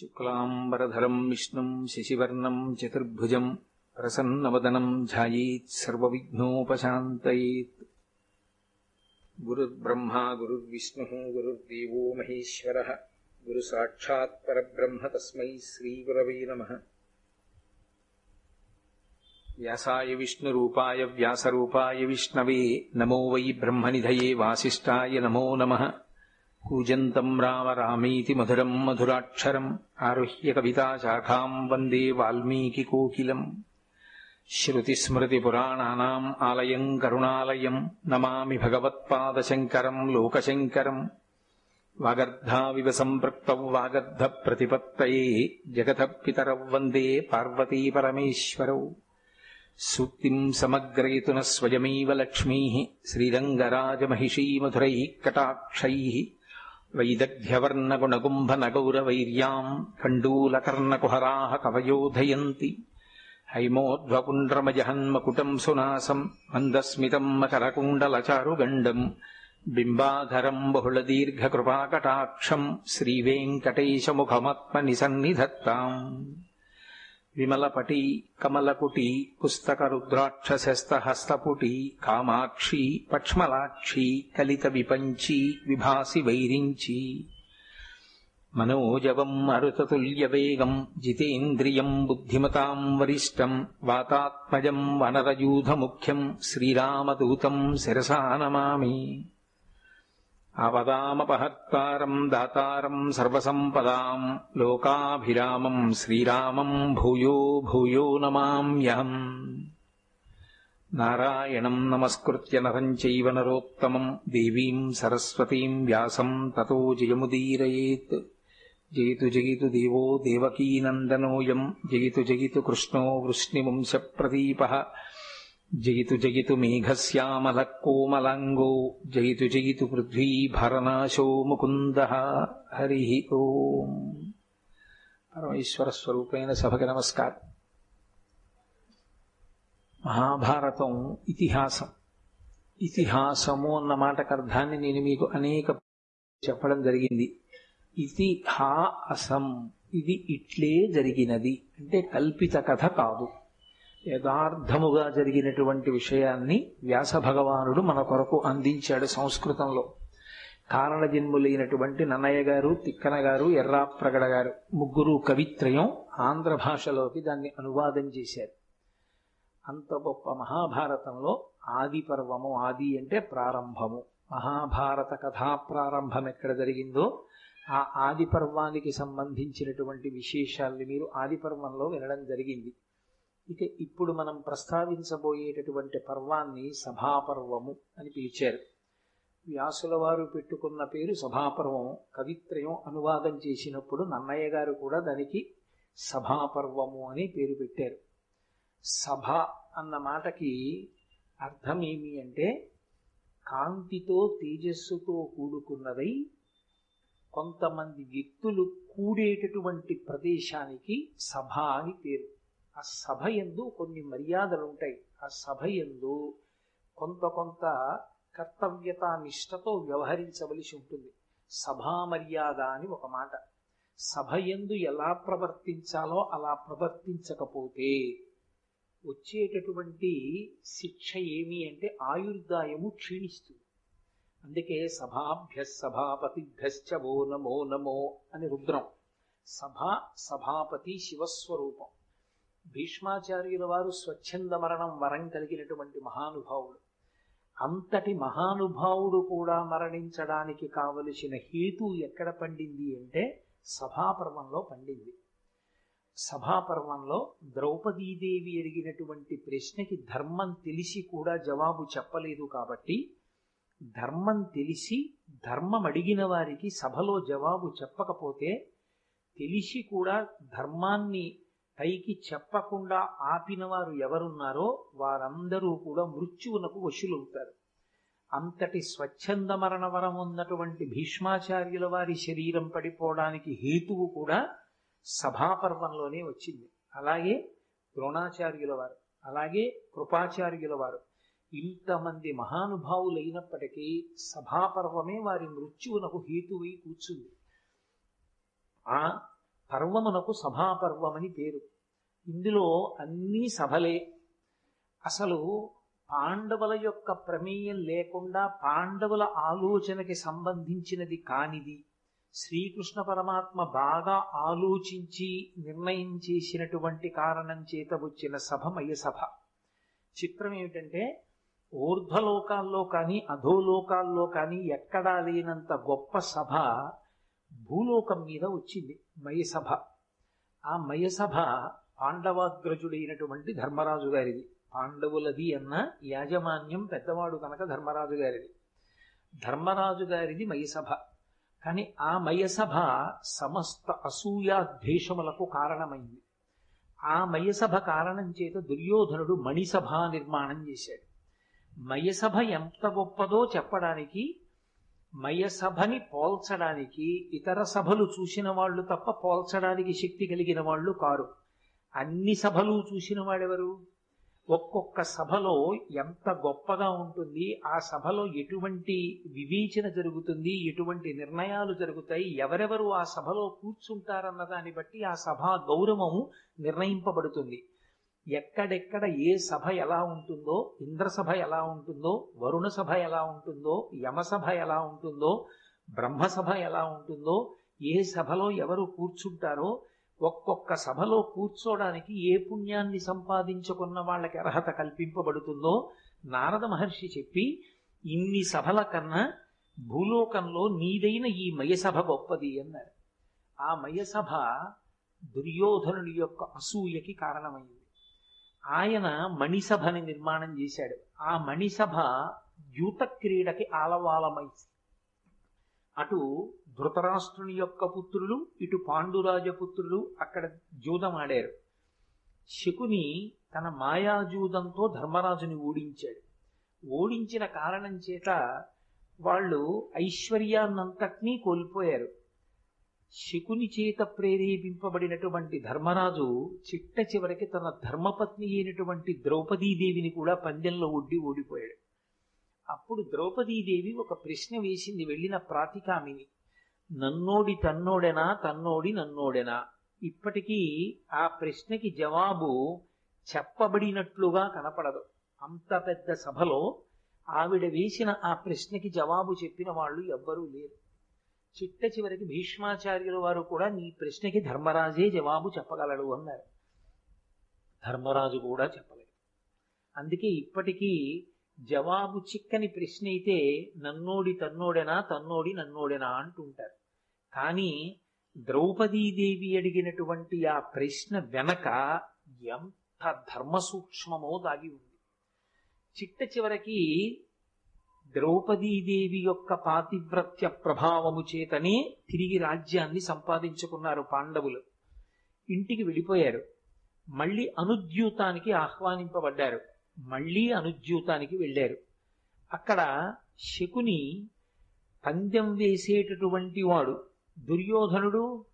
शुक्लाम्बरधरम्, विष्णुम्, शशिवर्णम्, चतुर्भुजम्, प्रसन्नवदनम् ध्यायेत्, सर्वविघ्नोपशान्तयेत्। गुरुर्ब्रह्मा, गुरुर्विष्णुः, गुरुर्देवो महेश्वरः। गुरुसाक्षात् परब्रह्म तस्मै श्रीगुरवे नमः। व्यासाय विष्णुरूपाय, व्यासरूपाय विष्णवे। नमो वै ब्रह्मनिधये वासिष्ठाय नमो नमः। కూజంతం రామ రామీతి మధురం మధురాక్షరం ఆరుహ్య కవితాశాఖాం వందే వాల్మీకికోకిలం శృతిస్మృతిపురాణానాम् ఆలయం కరుణాలయం నమామి భగవత్పాదశంకరం లోకశంకరం. వాగర్ధావివ సంపృక్తౌ వాగర్ధప్రతిపత్తయే జగతః పితరౌ వందే పార్వతీపరమేశ్వరౌ సూక్తిం సమగ్రయతున స్వయమేవ లక్ష్మీः శ్రీరంగరాజమహిషీమధురైः కటాక్షైः వైదగ్ధ్యవర్ణగుణగుంభనగౌరవైర్యాం కण्डूलकर्णकुहराः कवयोधयन्ति हैमोध्वपुण्ड्रमजहन्मकुटम् सुनासम् मन्दस्मितम् मकरकुण्डलचारुगण्डम् बिम्बाधरम् बहुलदीर्घकृपाकटाक्षम् श्रीवेङ्कटेशमुखमात्मनिसन्निधत्ताम् విమలపటి కమలకుటి పుస్తకరుద్రాక్షసస్తహస్తపుటి కామాక్షి పక్ష్మలాక్షి కలిత విపంచి విభాసి వైరించి మనోజవం మరుతతుల్యవేగం జితేంద్రియం బుద్ధిమతాం వరిష్టం వాతాత్మజం వనరయూధముఖ్యం శ్రీరామదూతం శిరసా నమామి అవదామపహర్తారం దాతారం సర్వసంపదాం లోకాభిరామం శ్రీరామం భూయో భూయో నమామ్యహం. నారాయణం నమస్కృత్య నరం చైవ నరోత్తమం దేవీం సరస్వతీం వ్యాసం తతో జయముదీరయేత్. జయతు జయతు దేవో దేవకీనందనోయం జయతు జయతు కృష్ణో వృష్ణివంశప్రదీపः జయితు జయితు మేఘశ్యామల కోమలాంగో జయితు జయితు పృథ్వీభరనాశో ముకుంద హరి ఓం. పరమేశ్వర స్వరూపైన సభకి నమస్కారం. మహాభారతం ఇతిహాసం. ఇతిహాసము అన్న మాటకు అర్థాన్ని నేను మీకు అనేక చెప్పడం జరిగింది. ఇతిహాసం ఇది ఇట్లే జరిగినది. అంటే కల్పిత కథ కాదు. యథార్థముగా జరిగినటువంటి విషయాన్ని వ్యాస భగవానుడు మన కొరకు అందించాడు సంస్కృతంలో. కారణజన్ములైనటువంటి నన్నయ్య గారు తిక్కన గారు ఎర్రాప్రగడ గారు ముగ్గురు కవిత్రయం ఆంధ్ర భాషలోకి దాన్ని అనువాదం చేశారు. అంత గొప్ప మహాభారతంలో ఆది పర్వము ఆది అంటే ప్రారంభము. మహాభారత కథా ప్రారంభం ఎక్కడ జరిగిందో ఆ ఆది పర్వానికి సంబంధించినటువంటి విశేషాల్ని మీరు ఆది పర్వంలో వినడం జరిగింది. ఇక ఇప్పుడు మనం ప్రస్తావించబోయేటటువంటి పర్వాన్ని సభాపర్వము అని పిలిచారు. వ్యాసుల వారు పెట్టుకున్న పేరు సభాపర్వం కవిత్రయం అనువాదం చేసినప్పుడు నన్నయ్య గారు కూడా దానికి సభాపర్వము అని పేరు పెట్టారు. సభ అన్న మాటకి అర్థం ఏమి అంటే కాంతితో తేజస్సుతో కూడుకున్నదై కొంతమంది వ్యక్తులు కూడేటటువంటి ప్రదేశానికి సభ అని పేరు. ఆ సభ ఎందు కొన్ని మర్యాదలు ఉంటాయి. ఆ సభ ఎందు కొంత కొంత కర్తవ్యత నిష్టతో వ్యవహరించవలసి ఉంటుంది. సభా మర్యాద అని ఒక మాట. సభ ఎందు ఎలా ప్రవర్తించాలో అలా ప్రవర్తించకపోతే వచ్చేటటువంటి శిక్ష ఏమి అంటే ఆయుర్దాయము క్షీణిస్తుంది. అందుకే సభాభ్య సభాపతిభ్యశ్చ నమో నమో అని రుద్రం. సభ సభాపతి శివస్వరూపం. భీష్మాచార్యుల వారు స్వచ్ఛంద మరణం వరం కలిగినటువంటి మహానుభావుడు. అంతటి మహానుభావుడు కూడా మరణించడానికి కావలసిన హేతు ఎక్కడ పండింది అంటే సభాపర్వంలో పండింది. సభాపర్వంలో ద్రౌపదీదేవి అడిగినటువంటి ప్రశ్నకి ధర్మం తెలిసి కూడా జవాబు చెప్పలేదు కాబట్టి ధర్మం తెలిసి ధర్మం అడిగిన వారికి సభలో జవాబు చెప్పకపోతే తెలిసి కూడా ధర్మాన్ని పైకి చెప్పకుండా ఆపినవారు ఎవరున్నారో వారందరూ కూడా మృత్యువునకు వశులవుతారు. అంతటి స్వచ్ఛంద మరణ వరం ఉన్నటువంటి భీష్మాచార్యుల వారి శరీరం పడిపోవడానికి హేతువు కూడా సభాపర్వంలోనే వచ్చింది. అలాగే ద్రోణాచార్యుల వారు అలాగే కృపాచార్యుల వారు ఇంతమంది మహానుభావులైనప్పటికీ సభాపర్వమే వారి మృత్యువునకు హేతువై కూర్చుంది. ఆ పర్వమునకు సభాపర్వమని పేరు. ఇందులో అన్నీ సభలే. అసలు పాండవుల యొక్క ప్రమేయం లేకుండా పాండవుల ఆలోచనకి సంబంధించినది కానిది. శ్రీకృష్ణ పరమాత్మ బాగా ఆలోచించి నిర్ణయం చేసినటువంటి కారణం చేత వచ్చిన సభ. మయసభ చిత్రం ఏమిటంటే ఊర్ధ్వలోకాల్లో కానీ అధోలోకాల్లో కానీ ఎక్కడా లేనంత గొప్ప సభ భూలోకం మీద వచ్చింది. మయసభ ఆ మయసభ పాండవాగ్రజుడైనటువంటి ధర్మరాజు గారిది పాండవులది అన్న యాజమాన్యం పెద్దవాడు కనుక ధర్మరాజు గారిది ధర్మరాజు గారిది మయసభ. కానీ ఆ మయసభ సమస్త అసూయాద్వేషములకు కారణమైంది. ఆ మయసభ కారణం చేత దుర్యోధనుడు మణిసభ నిర్మాణం చేశాడు. మయసభ ఎంత గొప్పదో చెప్పడానికి మయసభని పోల్చడానికి ఇతర సభలు చూసిన వాళ్ళు తప్ప పోల్చడానికి శక్తి కలిగిన వాళ్ళు కారు. అన్ని సభలు చూసిన వాడెవరు? ఒక్కొక్క సభలో ఎంత గొప్పగా ఉంటుంది ఆ సభలో ఎటువంటి వివేచన జరుగుతుంది ఎటువంటి నిర్ణయాలు జరుగుతాయి ఎవరెవరు ఆ సభలో కూర్చుంటారన్న దాన్ని బట్టి ఆ సభ గౌరవం నిర్ణయింపబడుతుంది. ఎక్కడెక్కడ ఏ సభ ఎలా ఉంటుందో ఇంద్రసభ ఎలా ఉంటుందో వరుణ సభ ఎలా ఉంటుందో యమసభ ఎలా ఉంటుందో బ్రహ్మసభ ఎలా ఉంటుందో ఏ సభలో ఎవరు కూర్చుంటారో ఒక్కొక్క సభలో కూర్చోడానికి ఏ పుణ్యాన్ని సంపాదించుకున్న వాళ్ళకి అర్హత కల్పింపబడుతుందో నారద మహర్షి చెప్పి ఇన్ని సభల కన్నా భూలోకంలో నీదైన ఈ మయసభ గొప్పది అన్నారు. ఆ మయసభ దుర్యోధనుడి యొక్క అసూయకి కారణమైంది. ఆయన మణిసభని నిర్మాణం చేశాడు. ఆ మణిసభ యూత క్రీడకి ఆలవాలమైంది. అటు ధృతరాష్ట్రుని యొక్క పుత్రులు ఇటు పాండురాజ పుత్రులు అక్కడ జూదమాడారు శకుని తన మాయాజూదంతో ధర్మరాజుని ఓడించాడు. ఓడించిన కారణం చేత వాళ్ళు ఐశ్వర్యాన్నంతటినీ కోల్పోయారు. శకుని చేత ప్రేరేపింపబడినటువంటి ధర్మరాజు చిట్ట చివరికి తన ధర్మపత్ని అయినటువంటి ద్రౌపదీదేవిని కూడా పందెంలో ఒడ్డి ఓడిపోయాడు. అప్పుడు ద్రౌపదీదేవి ఒక ప్రశ్న వేసింది వెళ్ళిన ప్రాతికామిని. నన్నోడి తన్నోడెనా తన్నోడి నన్నోడెనా? ఇప్పటికీ ఆ ప్రశ్నకి జవాబు చెప్పబడినట్లుగా కనపడదు. అంత పెద్ద సభలో ఆవిడ వేసిన ఆ ప్రశ్నకి జవాబు చెప్పిన వాళ్ళు ఎవ్వరూ లేరు. చిట్ట చివరికి భీష్మాచార్యుల వారు కూడా నీ ప్రశ్నకి ధర్మరాజే జవాబు చెప్పగలడు అన్నారు. ధర్మరాజు కూడా చెప్పలేదు. అందుకే ఇప్పటికీ జవాబు చిక్కని ప్రశ్న అయితే నన్నోడి తన్నోడెనా తన్నోడి నన్నోడెనా అంటుంటారు. కానీ ద్రౌపదీదేవి అడిగినటువంటి ఆ ప్రశ్న వెనక ఎంత ధర్మ సూక్ష్మమో దాగి ఉంది. చిట్ట చివరికి ద్రౌపదీదేవి యొక్క పాతివ్రత్య ప్రభావము చేతనే తిరిగి రాజ్యాన్ని సంపాదించుకున్నారు పాండవులు. ఇంటికి వెళ్ళిపోయారు. మళ్ళీ అనుద్యూతానికి ఆహ్వానింపబడ్డారు. మళ్ళీ అనుద్యూతానికి వెళ్ళారు. అక్కడ శకుని పందెం వేసేటటువంటి వాడు దుర్యోధనుడు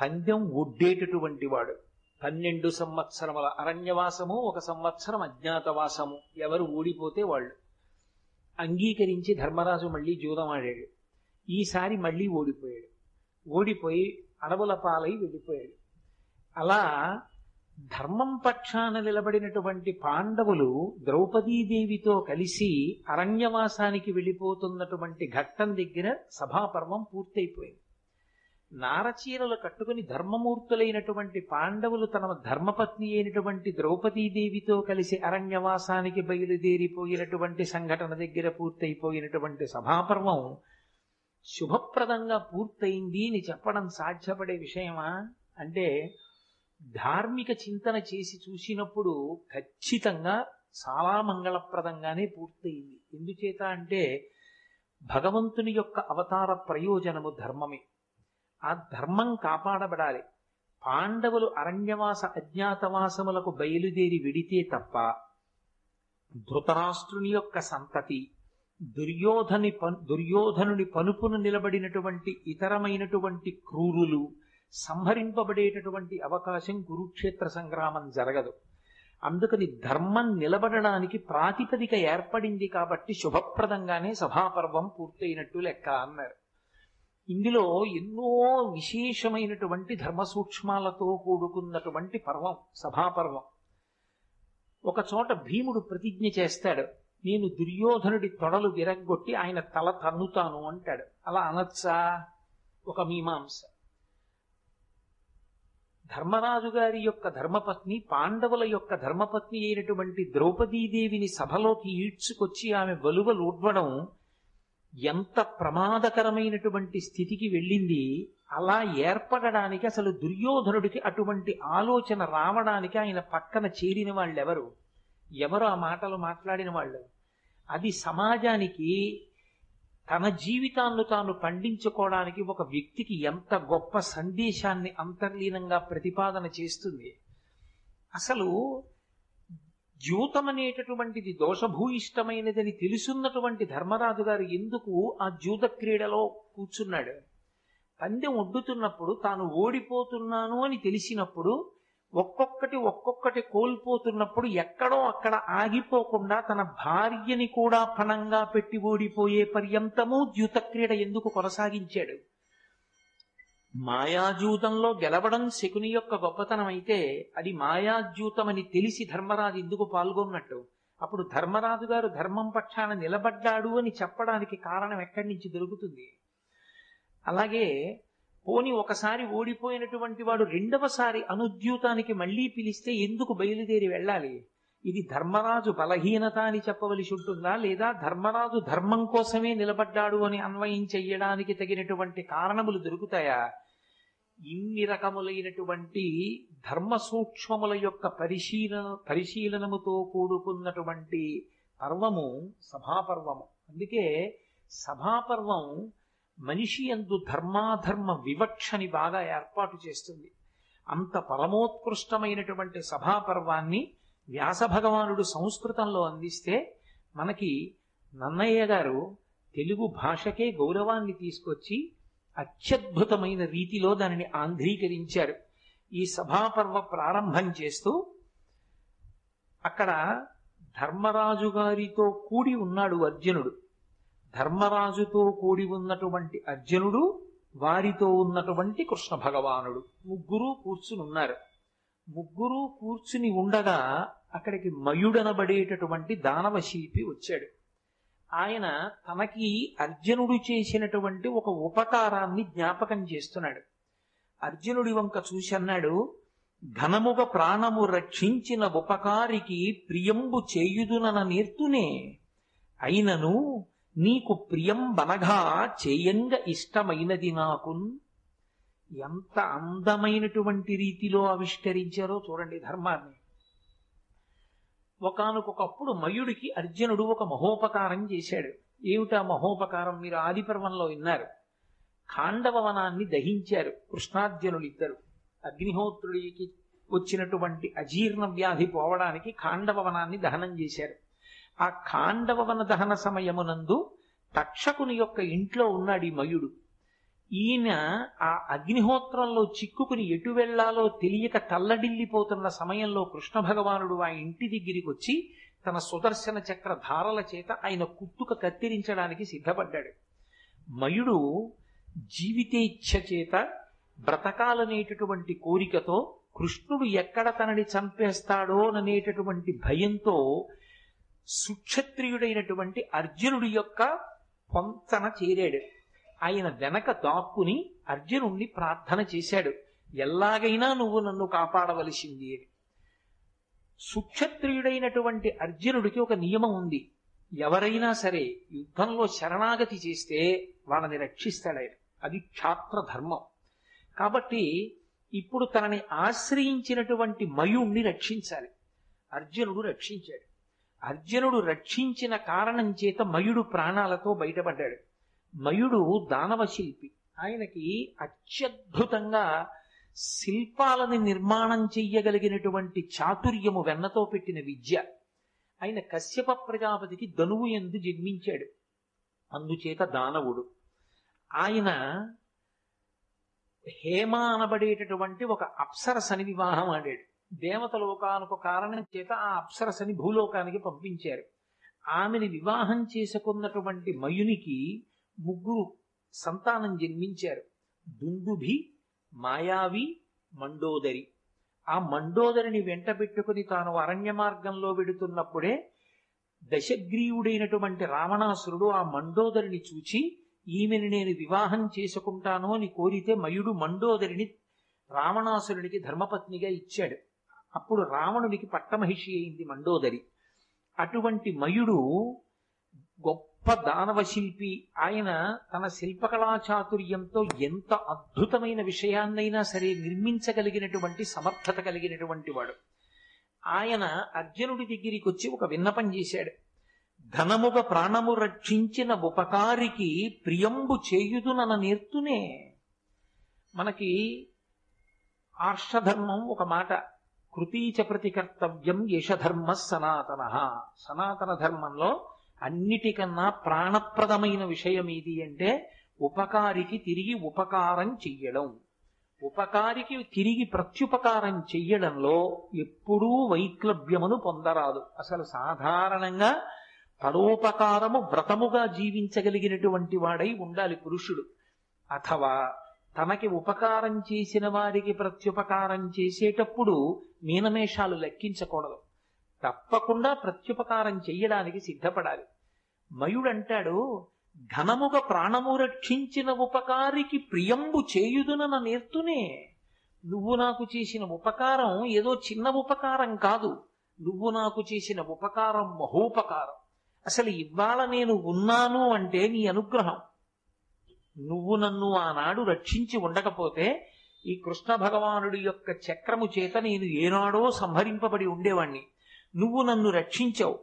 పందెం ఒడ్డేటటువంటి వాడు. పన్నెండు సంవత్సరముల అరణ్యవాసము ఒక సంవత్సరం అజ్ఞాతవాసము. ఎవరు ఓడిపోతే వాళ్ళు. అంగీకరించి ధర్మరాజు మళ్ళీ జూదమాడాడు ఈసారి మళ్ళీ ఓడిపోయాడు. ఓడిపోయి అడవుల పాలై వెళ్ళిపోయాడు. అలా ధర్మం పక్షాన నిలబడినటువంటి పాండవులు ద్రౌపదీదేవితో కలిసి అరణ్యవాసానికి వెళ్ళిపోతున్నటువంటి ఘట్టం దగ్గర సభాపర్వం పూర్తయిపోయింది. నారచీరలు కట్టుకుని ధర్మమూర్తులైనటువంటి పాండవులు తన ధర్మపత్ని అయినటువంటి ద్రౌపదీదేవితో కలిసి అరణ్యవాసానికి బయలుదేరిపోయినటువంటి సంఘటన దగ్గర పూర్తయిపోయినటువంటి సభాపర్వం శుభప్రదంగా పూర్తయింది అని చెప్పడం సాధ్యపడే విషయమా? అంటే ధార్మిక చింతన చేసి చూసినప్పుడు ఖచ్చితంగా చాలా మంగళప్రదంగానే పూర్తయింది. ఎందుచేత అంటే భగవంతుని యొక్క అవతార ప్రయోజనము ధర్మమే. ఆ ధర్మం కాపాడబడాలి. పాండవులు అరణ్యవాస అజ్ఞాతవాసములకు బయలుదేరి విడితే తప్ప ధృతరాష్ట్రుని యొక్క సంతతి దుర్యోధని దుర్యోధనుని పనుపును నిలబడినటువంటి ఇతరమైనటువంటి క్రూరులు సంహరింపబడేటటువంటి అవకాశం కురుక్షేత్ర సంగ్రామం జరగదు. అందుకని ధర్మం నిలబడడానికి ప్రాతిపదిక ఏర్పడింది కాబట్టి శుభప్రదంగానే సభాపర్వం పూర్తయినట్టు లెక్క అన్నారు. ఇందులో ఎన్నో విశేషమైనటువంటి ధర్మ సూక్ష్మాలతో కూడుకున్నటువంటి పర్వం సభాపర్వం. ఒక చోట భీముడు ప్రతిజ్ఞ చేస్తాడు నేను దుర్యోధనుడి తొడలు విరగ్గొట్టి ఆయన తల తన్నుతాను అంటాడు. అలా అనొచ్చా? ఒక మీమాంస. ధర్మరాజు గారి యొక్క ధర్మపత్ని పాండవుల యొక్క ధర్మపత్ని అయినటువంటి ద్రౌపదీదేవిని సభలోకి ఈడ్చుకొచ్చి ఆమె వలువలు ఉడ్వడం ఎంత ప్రమాదకరమైనటువంటి స్థితికి వెళ్ళింది అలా ఏర్పడడానికి అసలు దుర్యోధనుడికి అటువంటి ఆలోచన రావడానికి ఆయన పక్కన చేరిన వాళ్ళెవరు? ఎవరు ఆ మాటలు మాట్లాడిన వాళ్ళు? అది సమాజానికి తన జీవితాన్ని తాను పండించుకోవడానికి ఒక వ్యక్తికి ఎంత గొప్ప సందేశాన్ని అంతర్లీనంగా ప్రతిపాదన చేస్తుంది? అసలు ద్యూతం అనేటటువంటిది దోషభూయిష్టమైనదని తెలుసున్నటువంటి ధర్మరాజు గారు ఎందుకు ఆ ద్యూత క్రీడలో కూర్చున్నాడు? పందెం ఒడ్డుతున్నప్పుడు తాను ఓడిపోతున్నాను అని తెలిసినప్పుడు ఒక్కొక్కటి ఒక్కొక్కటి కోల్పోతున్నప్పుడు ఎక్కడో అక్కడ ఆగిపోకుండా తన భార్యని కూడా పణంగా పెట్టి ఓడిపోయే పర్యంతము ద్యూత క్రీడ ఎందుకు కొనసాగించాడు? మాయాజూతంలో గెలవడం శకుని యొక్క గొప్పతనం అయితే అది మాయాజూతమని తెలిసి ధర్మరాజు ఎందుకు పాల్గొన్నట్టు. అప్పుడు ధర్మరాజు గారు ధర్మం పక్షాన నిలబడ్డాడు అని చెప్పడానికి కారణం ఎక్కడి నుంచి దొరుకుతుంది? అలాగే పోని ఒకసారి ఓడిపోయినటువంటి వాడు రెండవసారి అనుద్యూతానికి మళ్ళీ పిలిస్తే ఎందుకు బయలుదేరి వెళ్ళాలి? ఇది ధర్మరాజు బలహీనత అని చెప్పవలసి ఉంటుందా? లేదా ధర్మరాజు ధర్మం కోసమే నిలబడ్డాడు అని అన్వయం చెయ్యడానికి తగినటువంటి కారణములు దొరుకుతాయా? ఇన్ని రకములైనటువంటి ధర్మ సూక్ష్మముల యొక్క పరిశీలన పరిశీలనముతో కూడుకున్నటువంటి పర్వము సభాపర్వము. అందుకే సభాపర్వం మనిషి ఎందు ధర్మాధర్మ వివక్షని బాగా ఏర్పాటు చేస్తుంది. అంత పరమోత్కృష్టమైనటువంటి సభాపర్వాన్ని వ్యాస భగవానుడు సంస్కృతంలో అందిస్తే మనకి నన్నయ్య గారు తెలుగు భాషకే గౌరవాన్ని తీసుకొచ్చి అత్యద్భుతమైన రీతిలో దానిని ఆంధ్రీకరించారు. ఈ సభాపర్వ ప్రారంభం చేస్తూ అక్కడ ధర్మరాజు గారితో కూడి ఉన్నాడు అర్జునుడు. ధర్మరాజుతో కూడి ఉన్నటువంటి అర్జునుడు వారితో ఉన్నటువంటి కృష్ణ భగవానుడు. ముగ్గురు కూర్చుని ఉన్నారు ముగ్గురు కూర్చుని ఉండగా అక్కడికి మయుడనబడేటటువంటి దానవ శిల్పి వచ్చాడు. ఆయన తనకి అర్జునుడు చేసినటువంటి ఒక ఉపకారాన్ని జ్ఞాపకం చేస్తున్నాడు. అర్జునుడి వంక చూసి అన్నాడు ఘనముగ ప్రాణము రక్షించిన ఉపకారికి ప్రియంబు చేయుదునన నేర్తునే. అయినను నీకు ప్రియం బనగా చేయంగ ఇష్టమైనది నాకు. ఎంత అందమైనటువంటి రీతిలో ఆవిష్కరించారో చూడండి ధర్మాన్ని. ఒకనకొకప్పుడు మయుడికి అర్జునుడు ఒక మహోపకారం చేశాడు. ఏమిటా మహోపకారం? మీరు ఆదిపర్వంలో విన్నారు. ఖాండవ వనాన్ని దహించారు కృష్ణార్జునులు ఇద్దరు అగ్నిహోత్రుడికి వచ్చినటువంటి అజీర్ణ వ్యాధి పోవడానికి ఖాండవ వనాన్ని దహనం చేశారు. ఆ ఖాండవవన దహన సమయమునందు తక్షకుని యొక్క ఇంట్లో ఉన్నాడు ఈ మయుడు. ఈయన ఆ అగ్నిహోత్రంలో చిక్కుకుని ఎటు వెళ్ళాలో తెలియక తల్లడిల్లిపోతున్న సమయంలో కృష్ణ భగవానుడు ఆ ఇంటి దగ్గరికి వచ్చి తన సుదర్శన చక్ర ధారల చేత ఆయన కుట్టుక కత్తిరించడానికి సిద్ధపడ్డాడు. మయుడు జీవితేచ్ఛ చేత బ్రతకాలనేటటువంటి కోరికతో కృష్ణుడు ఎక్కడ తనని చంపేస్తాడో అనేటటువంటి భయంతో సుక్షత్రియుడైనటువంటి అర్జునుడి యొక్క పొంతన చేరాడు. ఆయన వెనక దాక్కుని అర్జునుణ్ణి ప్రార్థన చేశాడు. ఎలాగైనా నువ్వు నన్ను కాపాడవలసింది అని సుక్షత్రియుడైనటువంటి అర్జునుడికి ఒక నియమం ఉంది. ఎవరైనా సరే యుద్ధంలో శరణాగతి చేస్తే వాళ్ళని రక్షిస్తాడు ఆయన. అది క్షాత్ర ధర్మం. కాబట్టి ఇప్పుడు తనని ఆశ్రయించినటువంటి మయుణ్ణి రక్షించాలి. అర్జునుడు రక్షించాడు. అర్జునుడు రక్షించిన కారణం చేత మయుడు ప్రాణాలతో బయటపడ్డాడు. మయుడు దానవ శిల్పి ఆయనకి అత్యద్భుతంగా శిల్పాలని నిర్మాణం చెయ్యగలిగినటువంటి చాతుర్యము వెన్నతో పెట్టిన విద్య. ఆయన కశ్యప ప్రజాపతికి ధనువు ఎందు జన్మించాడు. అందుచేత దానవుడు. ఆయన హేమ అనబడేటటువంటి ఒక అప్సరసని వివాహం ఆడాడు. దేవత లోకానికి కారణం చేత ఆ అప్సరసని భూలోకానికి పంపించారు. ఆమెని వివాహం చేసుకున్నటువంటి మయునికి ముగ్గురు సంతానం జన్మించారు. దుందుభి మాయావి మండోదరి. ఆ మండోదరిని వెంట పెట్టుకుని తాను అరణ్య మార్గంలో వెడుతున్నప్పుడే దశగ్రీవుడైనటువంటి రావణాసురుడు ఆ మండోదరిని చూచి ఈమెను నేను వివాహం చేసుకుంటాను అని కోరితే మయుడు మండోదరిని రావణాసురుడికి ధర్మపత్నిగా ఇచ్చాడు. అప్పుడు రావణునికి పట్టమహిషి అయింది మండోదరి. అటువంటి మయుడు గొప్ప దానవ శిల్పి ఆయన తన శిల్పకళా చాతుర్యంతో ఎంత అద్భుతమైన విషయాన్నైనా సరే నిర్మించగలిగినటువంటి సమర్థత కలిగినటువంటి వాడు. ఆయన అర్జునుడి దగ్గరికి వచ్చి ఒక విన్నపం చేశాడు. ధనముగ ప్రాణము రక్షించిన ఉపకారికి ప్రియంబు చేయుదునన నేర్తునే. మనకి ఆర్షధర్మం ఒక మాట. కృతీచ ప్రతికర్తవ్యం యశధర్మ సనాతన. సనాతన ధర్మంలో అన్నిటికన్నా ప్రాణప్రదమైన విషయం ఏది అంటే ఉపకారికి తిరిగి ఉపకారం చెయ్యడం. ఉపకారికి తిరిగి ప్రత్యుపకారం చెయ్యడంలో ఎప్పుడూ వైక్లభ్యమును పొందరాదు. అసలు సాధారణంగా పరోపకారము వ్రతముగా జీవించగలిగినటువంటి వాడై ఉండాలి పురుషుడు. అథవా తనకి ఉపకారం చేసిన వారికి ప్రత్యుపకారం చేసేటప్పుడు మీనమేషాలు లెక్కించకూడదు. తప్పకుండా ప్రత్యుపకారం చెయ్యడానికి సిద్ధపడాలి. మయుడంటాడు ఘనముగ ప్రాణము రక్షించిన ఉపకారికి ప్రియంబు చేయుదునన నేర్తునే. నువ్వు నాకు చేసిన ఉపకారం ఏదో చిన్న ఉపకారం కాదు. నువ్వు నాకు చేసిన ఉపకారం మహోపకారం. అసలు ఇవాళ నేను ఉన్నాను అంటే నీ అనుగ్రహం. నువ్వు నన్ను ఆనాడు రక్షించి ఉండకపోతే ఈ కృష్ణ భగవానుడి యొక్క చక్రము చేత నేను ఏనాడో సంహరింపబడి ఉండేవాణ్ణి. నువ్వు నన్ను రక్షించావు.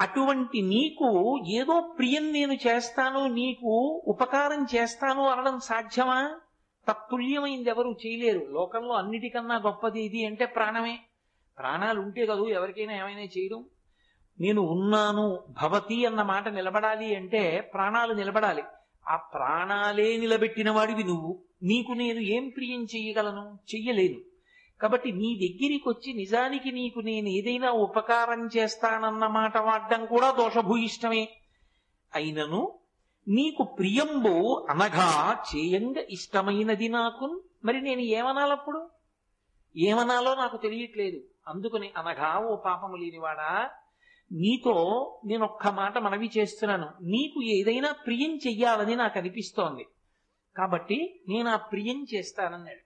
అటువంటి నీకు ఏదో ప్రియం నేను చేస్తాను నీకు ఉపకారం చేస్తాను అనడం సాధ్యమా? తత్తుల్యమైంది ఎవరు చేయలేరు. లోకంలో అన్నిటికన్నా గొప్పది ఇది అంటే ప్రాణమే. ప్రాణాలు ఉంటే కదూ ఎవరికైనా ఏమైనా చేయడం. నేను ఉన్నాను భవతి అన్న మాట నిలబడాలి అంటే ప్రాణాలు నిలబడాలి. ఆ ప్రాణాలే నిలబెట్టిన వాడివి నువ్వు. నీకు నేను ఏం ప్రియం చెయ్యగలను చెయ్యలేను. కాబట్టి నీ దగ్గరికి వచ్చి నిజానికి నీకు నేను ఏదైనా ఉపకారం చేస్తానన్న మాట వాడడం కూడా దోషభూయిష్టమే. అయినను నీకు ప్రియంబు అనగా చేయంగ ఇష్టమైనది నాకు మరి నేను ఏమనాలప్పుడు? ఏమనాలో నాకు తెలియట్లేదు. అందుకని అనగా ఓ పాపము లేనివాడా? నీతో నేను ఒక్క మాట మనవి చేస్తున్నాను. నీకు ఏదైనా ప్రియం చెయ్యాలని నాకు అనిపిస్తోంది. కాబట్టి నేను ఆ ప్రియం చేస్తానన్నాడు.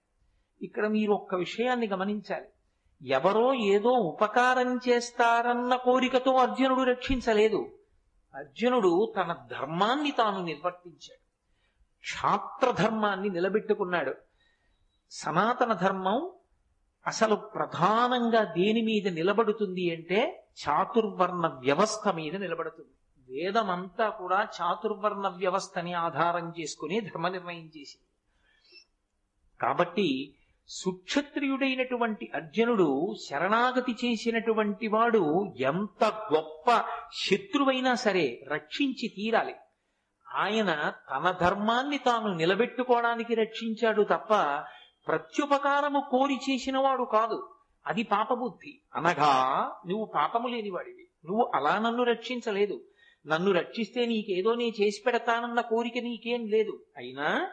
ఇక్కడ మీరు ఒక్క విషయాన్ని గమనించాలి. ఎవరో ఏదో ఉపకారం చేస్తారన్న కోరికతో అర్జునుడు రక్షించలేదు. అర్జునుడు తన ధర్మాన్ని తాను నిర్వర్తించాడు. క్షాత్రధర్మాన్ని నిలబెట్టుకున్నాడు. సనాతన ధర్మం అసలు ప్రధానంగా దేని మీద నిలబడుతుంది అంటే చాతుర్వర్ణ వ్యవస్థ మీద నిలబడుతుంది. వేదమంతా కూడా చాతుర్వర్ణ వ్యవస్థని ఆధారం చేసుకుని ధర్మ నిర్ణయం చేసింది. కాబట్టి సుక్షత్రియుడైనటువంటి అర్జునుడు శరణాగతి చేసినటువంటి వాడు ఎంత గొప్ప శత్రువైనా సరే రక్షించి తీరాలి. ఆయన తన ధర్మాన్ని తాను నిలబెట్టుకోవడానికి రక్షించాడు తప్ప ప్రత్యుపకారము కోరి చేసినవాడు కాదు. అది పాపబుద్ధి. అనగా నువ్వు పాపము లేనివాడివి. నువ్వు అలా నన్ను రక్షించలేదు. నన్ను రక్షిస్తే నీకేదో నీ చేసి పెడతానన్న కోరిక నీకేం లేదు. అయినా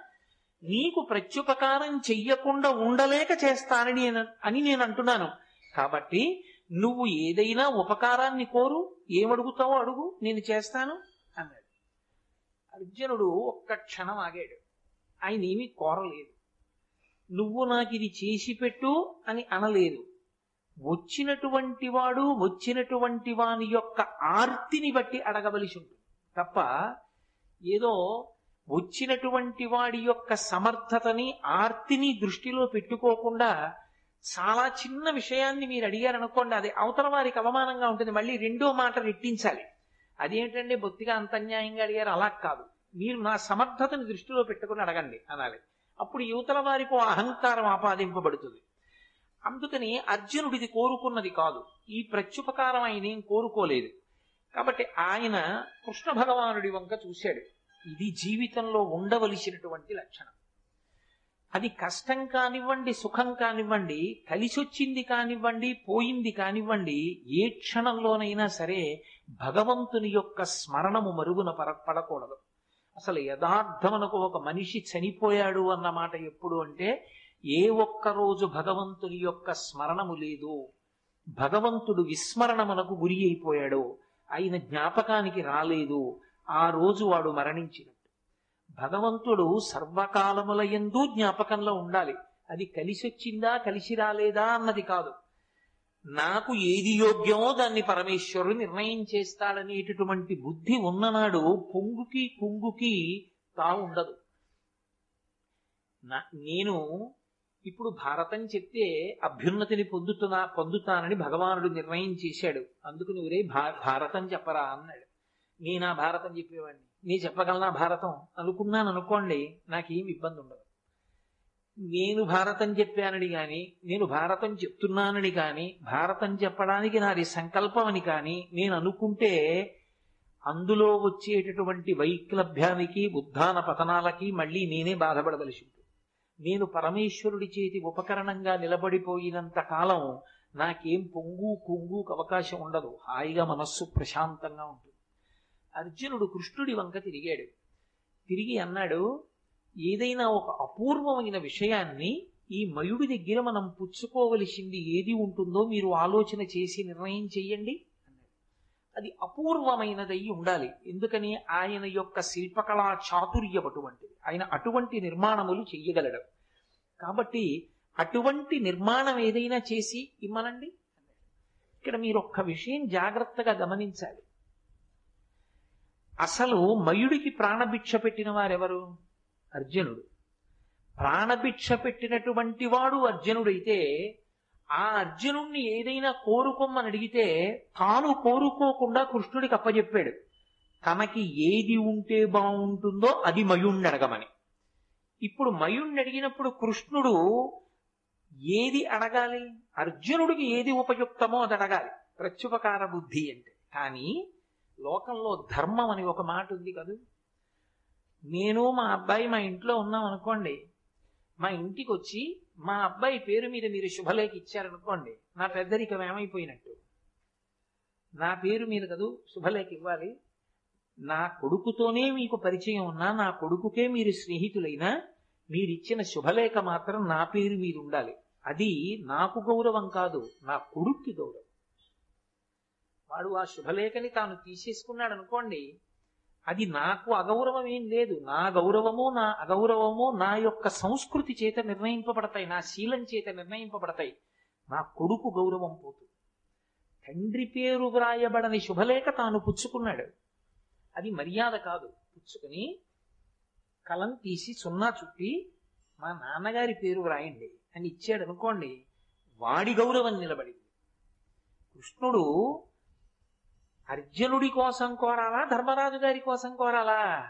నీకు ప్రత్యుపకారం చెయ్యకుండా ఉండలేక చేస్తానని నేను- అని నేను అంటున్నాను. కాబట్టి నువ్వు ఏదైనా ఉపకారాన్ని కోరు ఏమడుగుతావో అడుగు నేను చేస్తాను అన్నాడు. అర్జునుడు ఒక్క క్షణం ఆగాడు. ఆయన ఏమీ కోరలేదు. నువ్వు నాకు ఇది చేసి పెట్టు అని అనలేదు. వచ్చినటువంటి వాడు వచ్చినటువంటి వాని యొక్క ఆర్తిని బట్టి అడగవలసి ఉంటుంది. తప్ప ఏదో వచ్చినటువంటి వాడి యొక్క సమర్థతని ఆర్తిని దృష్టిలో పెట్టుకోకుండా చాలా చిన్న విషయాన్ని మీరు అడిగారనుకోండి అది అవతల వారికి అవమానంగా ఉంటుంది. మళ్ళీ రెండో మాట రెట్టించాలి. అదేంటంటే బొత్తిగా అంత అన్యాయంగా అడిగారు? అలా కాదు. మీరు నా సమర్థతని దృష్టిలో పెట్టుకుని అడగండి అనాలి. అప్పుడు యువతల వారికి అహంకారం ఆపాదింపబడుతుంది. అందుకని అర్జునుడిది కోరుకున్నది కాదు. ఈ ప్రత్యుపకారం ఆయన ఏం కోరుకోలేదు. కాబట్టి ఆయన కృష్ణ భగవానుడి వంక చూశాడు. ఇది జీవితంలో ఉండవలసినటువంటి లక్షణం. అది కష్టం కానివ్వండి సుఖం కానివ్వండి కలిసొచ్చింది కానివ్వండి పోయింది కానివ్వండి ఏ క్షణంలోనైనా సరే భగవంతుని యొక్క స్మరణము మరుగున పర పడకూడదు. అసలు యథార్థమనకు ఒక మనిషి చనిపోయాడు అన్న మాట ఎప్పుడు అంటే ఏ ఒక్క రోజు భగవంతుని యొక్క స్మరణము లేదు. భగవంతుడు విస్మరణమునకు గురి అయిపోయాడు. ఆయన జ్ఞాపకానికి రాలేదు. ఆ రోజు వాడు మరణించినట్టు. భగవంతుడు సర్వకాలముల ఎందు జ్ఞాపకంలో ఉండాలి. అది కలిసి వచ్చిందా కలిసి రాలేదా అన్నది కాదు. నాకు ఏది యోగ్యమో దాన్ని పరమేశ్వరుడు నిర్ణయం చేస్తాడనేటటువంటి బుద్ధి ఉన్ననాడు పొంగుకి కుంగుకి తా ఉండదు. నేను ఇప్పుడు భారతం చెప్తే అభ్యున్నతిని పొందుతున్నా పొందుతానని భగవానుడు నిర్ణయం చేశాడు. అందుకు నువ్వురే భారతం చెప్పరా అన్నాడు. నేనా భారతం చెప్పేవాడిని. నీ చెప్పగలనా భారతం? అనుకున్నాను అనుకోండి నాకేం ఇబ్బంది ఉండదు. నేను భారతం చెప్పానని కానీ నేను భారతం చెప్తున్నానని కానీ భారతం చెప్పడానికి నాది సంకల్పం అని కానీ నేను అనుకుంటే అందులో వచ్చేటటువంటి వైక్లభ్యానికి ఉద్ధాన పతనాలకి మళ్ళీ నేనే బాధపడవలసి ఉంటుంది నేను పరమేశ్వరుడి చేతి ఉపకరణంగా నిలబడిపోయినంత కాలం నాకేం పొంగు కొంగుకు అవకాశం ఉండదు. హాయిగా మనస్సు ప్రశాంతంగా ఉంటుంది. అర్జునుడు కృష్ణుడి వంక తిరిగాడు. తిరిగి అన్నాడు ఏదైనా ఒక అపూర్వమైన విషయాన్ని ఈ మయుడి దగ్గర మనం పుచ్చుకోవలసింది ఏది ఉంటుందో మీరు ఆలోచన చేసి నిర్ణయం చెయ్యండి. అన్నాడు అది అపూర్వమైనదై ఉండాలి. ఎందుకని? ఆయన యొక్క శిల్పకళా చాతుర్యం అటువంటిది ఆయన అటువంటి నిర్మాణములు చెయ్యగలడు. కాబట్టి అటువంటి నిర్మాణం ఏదైనా చేసి ఇమ్మనండి. ఇక్కడ మీరు ఒక్క విషయం జాగ్రత్తగా గమనించాలి. అసలు మయుడికి ప్రాణభిక్ష పెట్టిన వారెవరు? అర్జునుడు. ప్రాణభిక్ష పెట్టినటువంటి వాడు అర్జునుడైతే ఆ అర్జునుణ్ణి ఏదైనా కోరుకోమని అడిగితే తాను కోరుకోకుండా కృష్ణుడికి అప్పజెప్పాడు. తనకి ఏది ఉంటే బాగుంటుందో అది మయుణ్ణి అడగమని. ఇప్పుడు మయుణ్ణి అడిగినప్పుడు కృష్ణుడు ఏది అడగాలి? అర్జునుడికి ఏది ఉపయుక్తమో అది అడగాలి. ప్రత్యుపకార బుద్ధి అంటే. కానీ లోకంలో ధర్మం అని ఒక మాట ఉంది కదూ. నేను మా అబ్బాయి మా ఇంట్లో ఉన్నాం అనుకోండి. మా ఇంటికి వచ్చి మా అబ్బాయి పేరు మీద మీరు శుభలేఖ ఇచ్చారనుకోండి నా పెద్దరికం ఏమైపోయినట్టు? నా పేరు మీద కదూ శుభలేఖ ఇవ్వాలి? నా కొడుకుతోనే మీకు పరిచయం ఉన్నా నా కొడుకుకే మీరు స్నేహితులైనా మీరిచ్చిన శుభలేఖ మాత్రం నా పేరు మీద ఉండాలి. అది నాకు గౌరవం కాదు నా కొడుక్కి గౌరవం. వాడు ఆ శుభలేఖని తాను తీసేసుకున్నాడు అనుకోండి అది నాకు అగౌరవం ఏం లేదు. నా గౌరవము నా అగౌరవము నా యొక్క సంస్కృతి చేత నిర్ణయింపబడతాయి నా శీలం చేత నిర్ణయింపబడతాయి. నా కొడుకు గౌరవం పోతుంది తండ్రి పేరు వ్రాయబడని శుభలేఖ తాను పుచ్చుకున్నాడు. అది మర్యాద కాదు. పుచ్చుకుని కలం తీసి సున్నా చుట్టి మా నాన్నగారి పేరు వ్రాయండి అని ఇచ్చాడు అనుకోండి వాడి గౌరవం నిలబడింది. కృష్ణుడు అర్జునుడి కోసం కోరాలా? ధర్మరాజు గారి కోసం కోరాలా?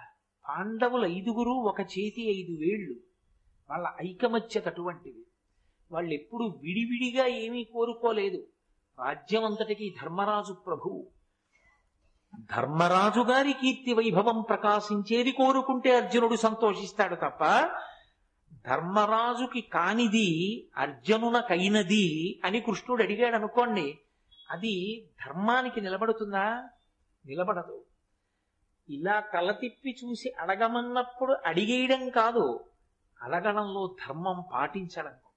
పాండవుల ఐదుగురు ఒక చేతి ఐదు వేళ్ళు. వాళ్ళ ఐకమత్యత అటువంటిది వాళ్ళు ఎప్పుడు విడివిడిగా ఏమీ కోరుకోలేదు. రాజ్యం అంతటికి ధర్మరాజు ప్రభువు. ధర్మరాజు గారి కీర్తి వైభవం ప్రకాశించేది కోరుకుంటే అర్జునుడు సంతోషిస్తాడు తప్ప ధర్మరాజుకి కానిది అర్జునునకైనది అని కృష్ణుడు అడిగాడు అనుకోండి అది ధర్మానికి నిలబడుతుందా? నిలబడదు. ఇలా తల తిప్పి చూసి అడగమన్నప్పుడు అడిగేయడం కాదు అడగడంలో ధర్మం పాటించడం గొప్ప.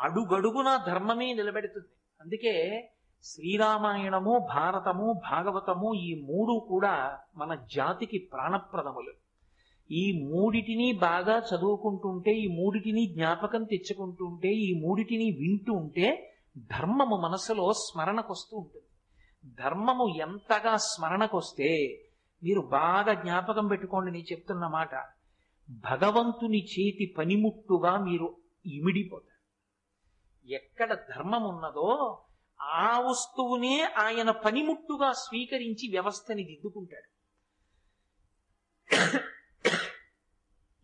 అడుగడుగున ధర్మమే నిలబెడుతుంది. అందుకే శ్రీరామాయణము భారతము భాగవతము ఈ మూడు కూడా మన జాతికి ప్రాణప్రదములు. ఈ మూడిటిని బాగా చదువుకుంటుంటే ఈ మూడిటిని జ్ఞాపకం తెచ్చుకుంటుంటే ఈ మూడిటిని వింటూ ఉంటే ధర్మము మనసులో స్మరణకొస్తూ ఉంటుంది. ధర్మము ఎంతగా స్మరణకొస్తే మీరు బాగా జ్ఞాపకం పెట్టుకోండి నేను చెప్తున్న మాట. భగవంతుని చేతి పనిముట్టుగా మీరు ఇమిడిపోతారు. ఎక్కడ ధర్మం ఉన్నదో ఆ వస్తువునే ఆయన పనిముట్టుగా స్వీకరించి వ్యవస్థని దిద్దుకుంటాడు.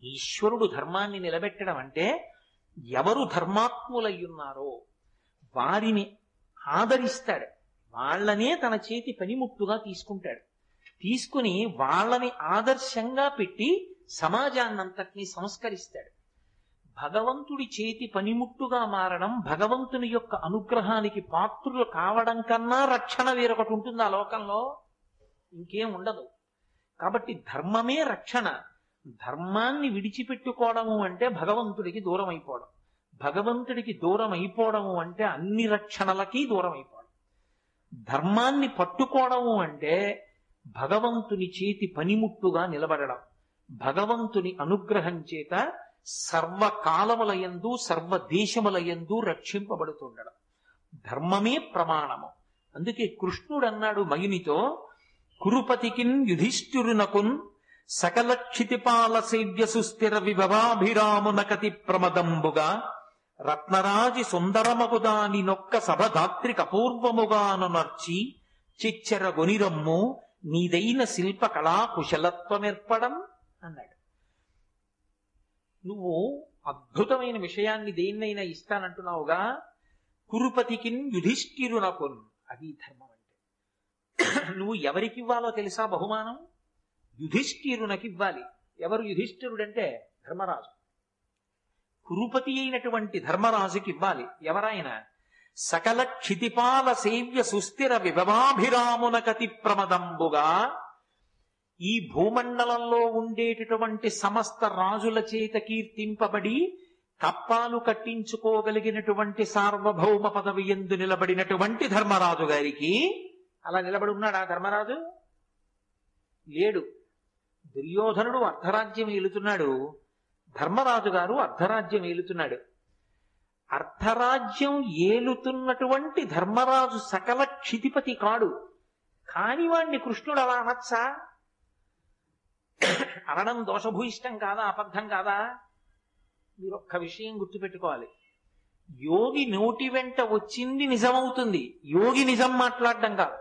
ఈశ్వరుడు ధర్మాన్ని నిలబెట్టడం అంటే ఎవరు ధర్మాత్ములయ్యున్నారో వారిని ఆదరిస్తాడు. వాళ్ళనే తన చేతి పనిముట్టుగా తీసుకుంటాడు. తీసుకుని వాళ్ళని ఆదర్శంగా పెట్టి సమాజాన్నంతటినీ సంస్కరిస్తాడు. భగవంతుడి చేతి పనిముట్టుగా మారడం భగవంతుని యొక్క అనుగ్రహానికి పాత్రులు కావడం కన్నా రక్షణ వేరొకటి ఉంటుంది ఆ లోకంలో? ఇంకేం ఉండదు. కాబట్టి ధర్మమే రక్షణ. ధర్మాన్ని విడిచిపెట్టుకోవడము అంటే భగవంతుడికి దూరం అయిపోవడం భగవంతుడికి దూరం అయిపోవడము అంటే అన్ని రక్షణలకి దూరం అయిపోవడం ధర్మాన్ని పట్టుకోవడము అంటే భగవంతుని చేతి పనిముట్టుగా నిలబడడం. భగవంతుని అనుగ్రహం చేత సర్వకాలములయందు సర్వ దేశములయందు రక్షింపబడుతుండడం. ధర్మమే ప్రమాణము. అందుకే కృష్ణుడు అన్నాడు మయునితో కురుపతికిన్ యుధిష్ఠిరునకున్ సకల క్షితిపాల సేవ్య సుస్థిర విభవాభిరామునకతి ప్రమదంబుగా రత్నరాజి సుందరమగుదాని నొక్క సభధాత్రి కపూర్వముగాను చిచ్చర గొనిరమ్ము నీదైన శిల్ప కళా కుశలత్వమేర్పడం అన్నాడు. నువ్వు అద్భుతమైన విషయాన్ని దేన్నైనా ఇస్తానంటున్నావుగా? కురుపతికిన్ యుధిష్ఠిరునకున్ అది ధర్మం అంటే. నువ్వు ఎవరికి ఇవ్వాలో తెలుసా బహుమానం? యుధిష్ఠిరునకి ఇవ్వాలి ఎవరు యుధిష్ఠిరుడంటే ధర్మరాజు. కురుపతి అయినటువంటి ధర్మరాజుకి ఇవ్వాలి. ఎవరాయన? సకల క్షితిపాల సేవ్య సుస్థిర విభవాభిరామునకతి ప్రమదంబుగా ఈ భూమండలంలో ఉండేటటువంటి సమస్త రాజుల చేత కీర్తింపబడి కప్పాలు కట్టించుకోగలిగినటువంటి సార్వభౌమ పదవి ఎందు నిలబడినటువంటి ధర్మరాజు గారికి అలా నిలబడి ఉన్నాడా ధర్మరాజు? లేడు. దుర్యోధనుడు అర్ధరాజ్యం వెళుతున్నాడు ధర్మరాజు గారు అర్ధరాజ్యం ఏలుతున్నాడు. అర్ధరాజ్యం ఏలుతున్నటువంటి ధర్మరాజు సకల క్షితిపతి కాడు. కాని వాణ్ణి కృష్ణుడు అలా అనొచ్చా? అనడం దోషభూయిష్టం కాదా? అబద్ధం కాదా? మీరు ఒక్క విషయం గుర్తుపెట్టుకోవాలి. యోగి నోటి వెంట వచ్చింది నిజమవుతుంది. యోగి నిజం మాట్లాడడం కాదు.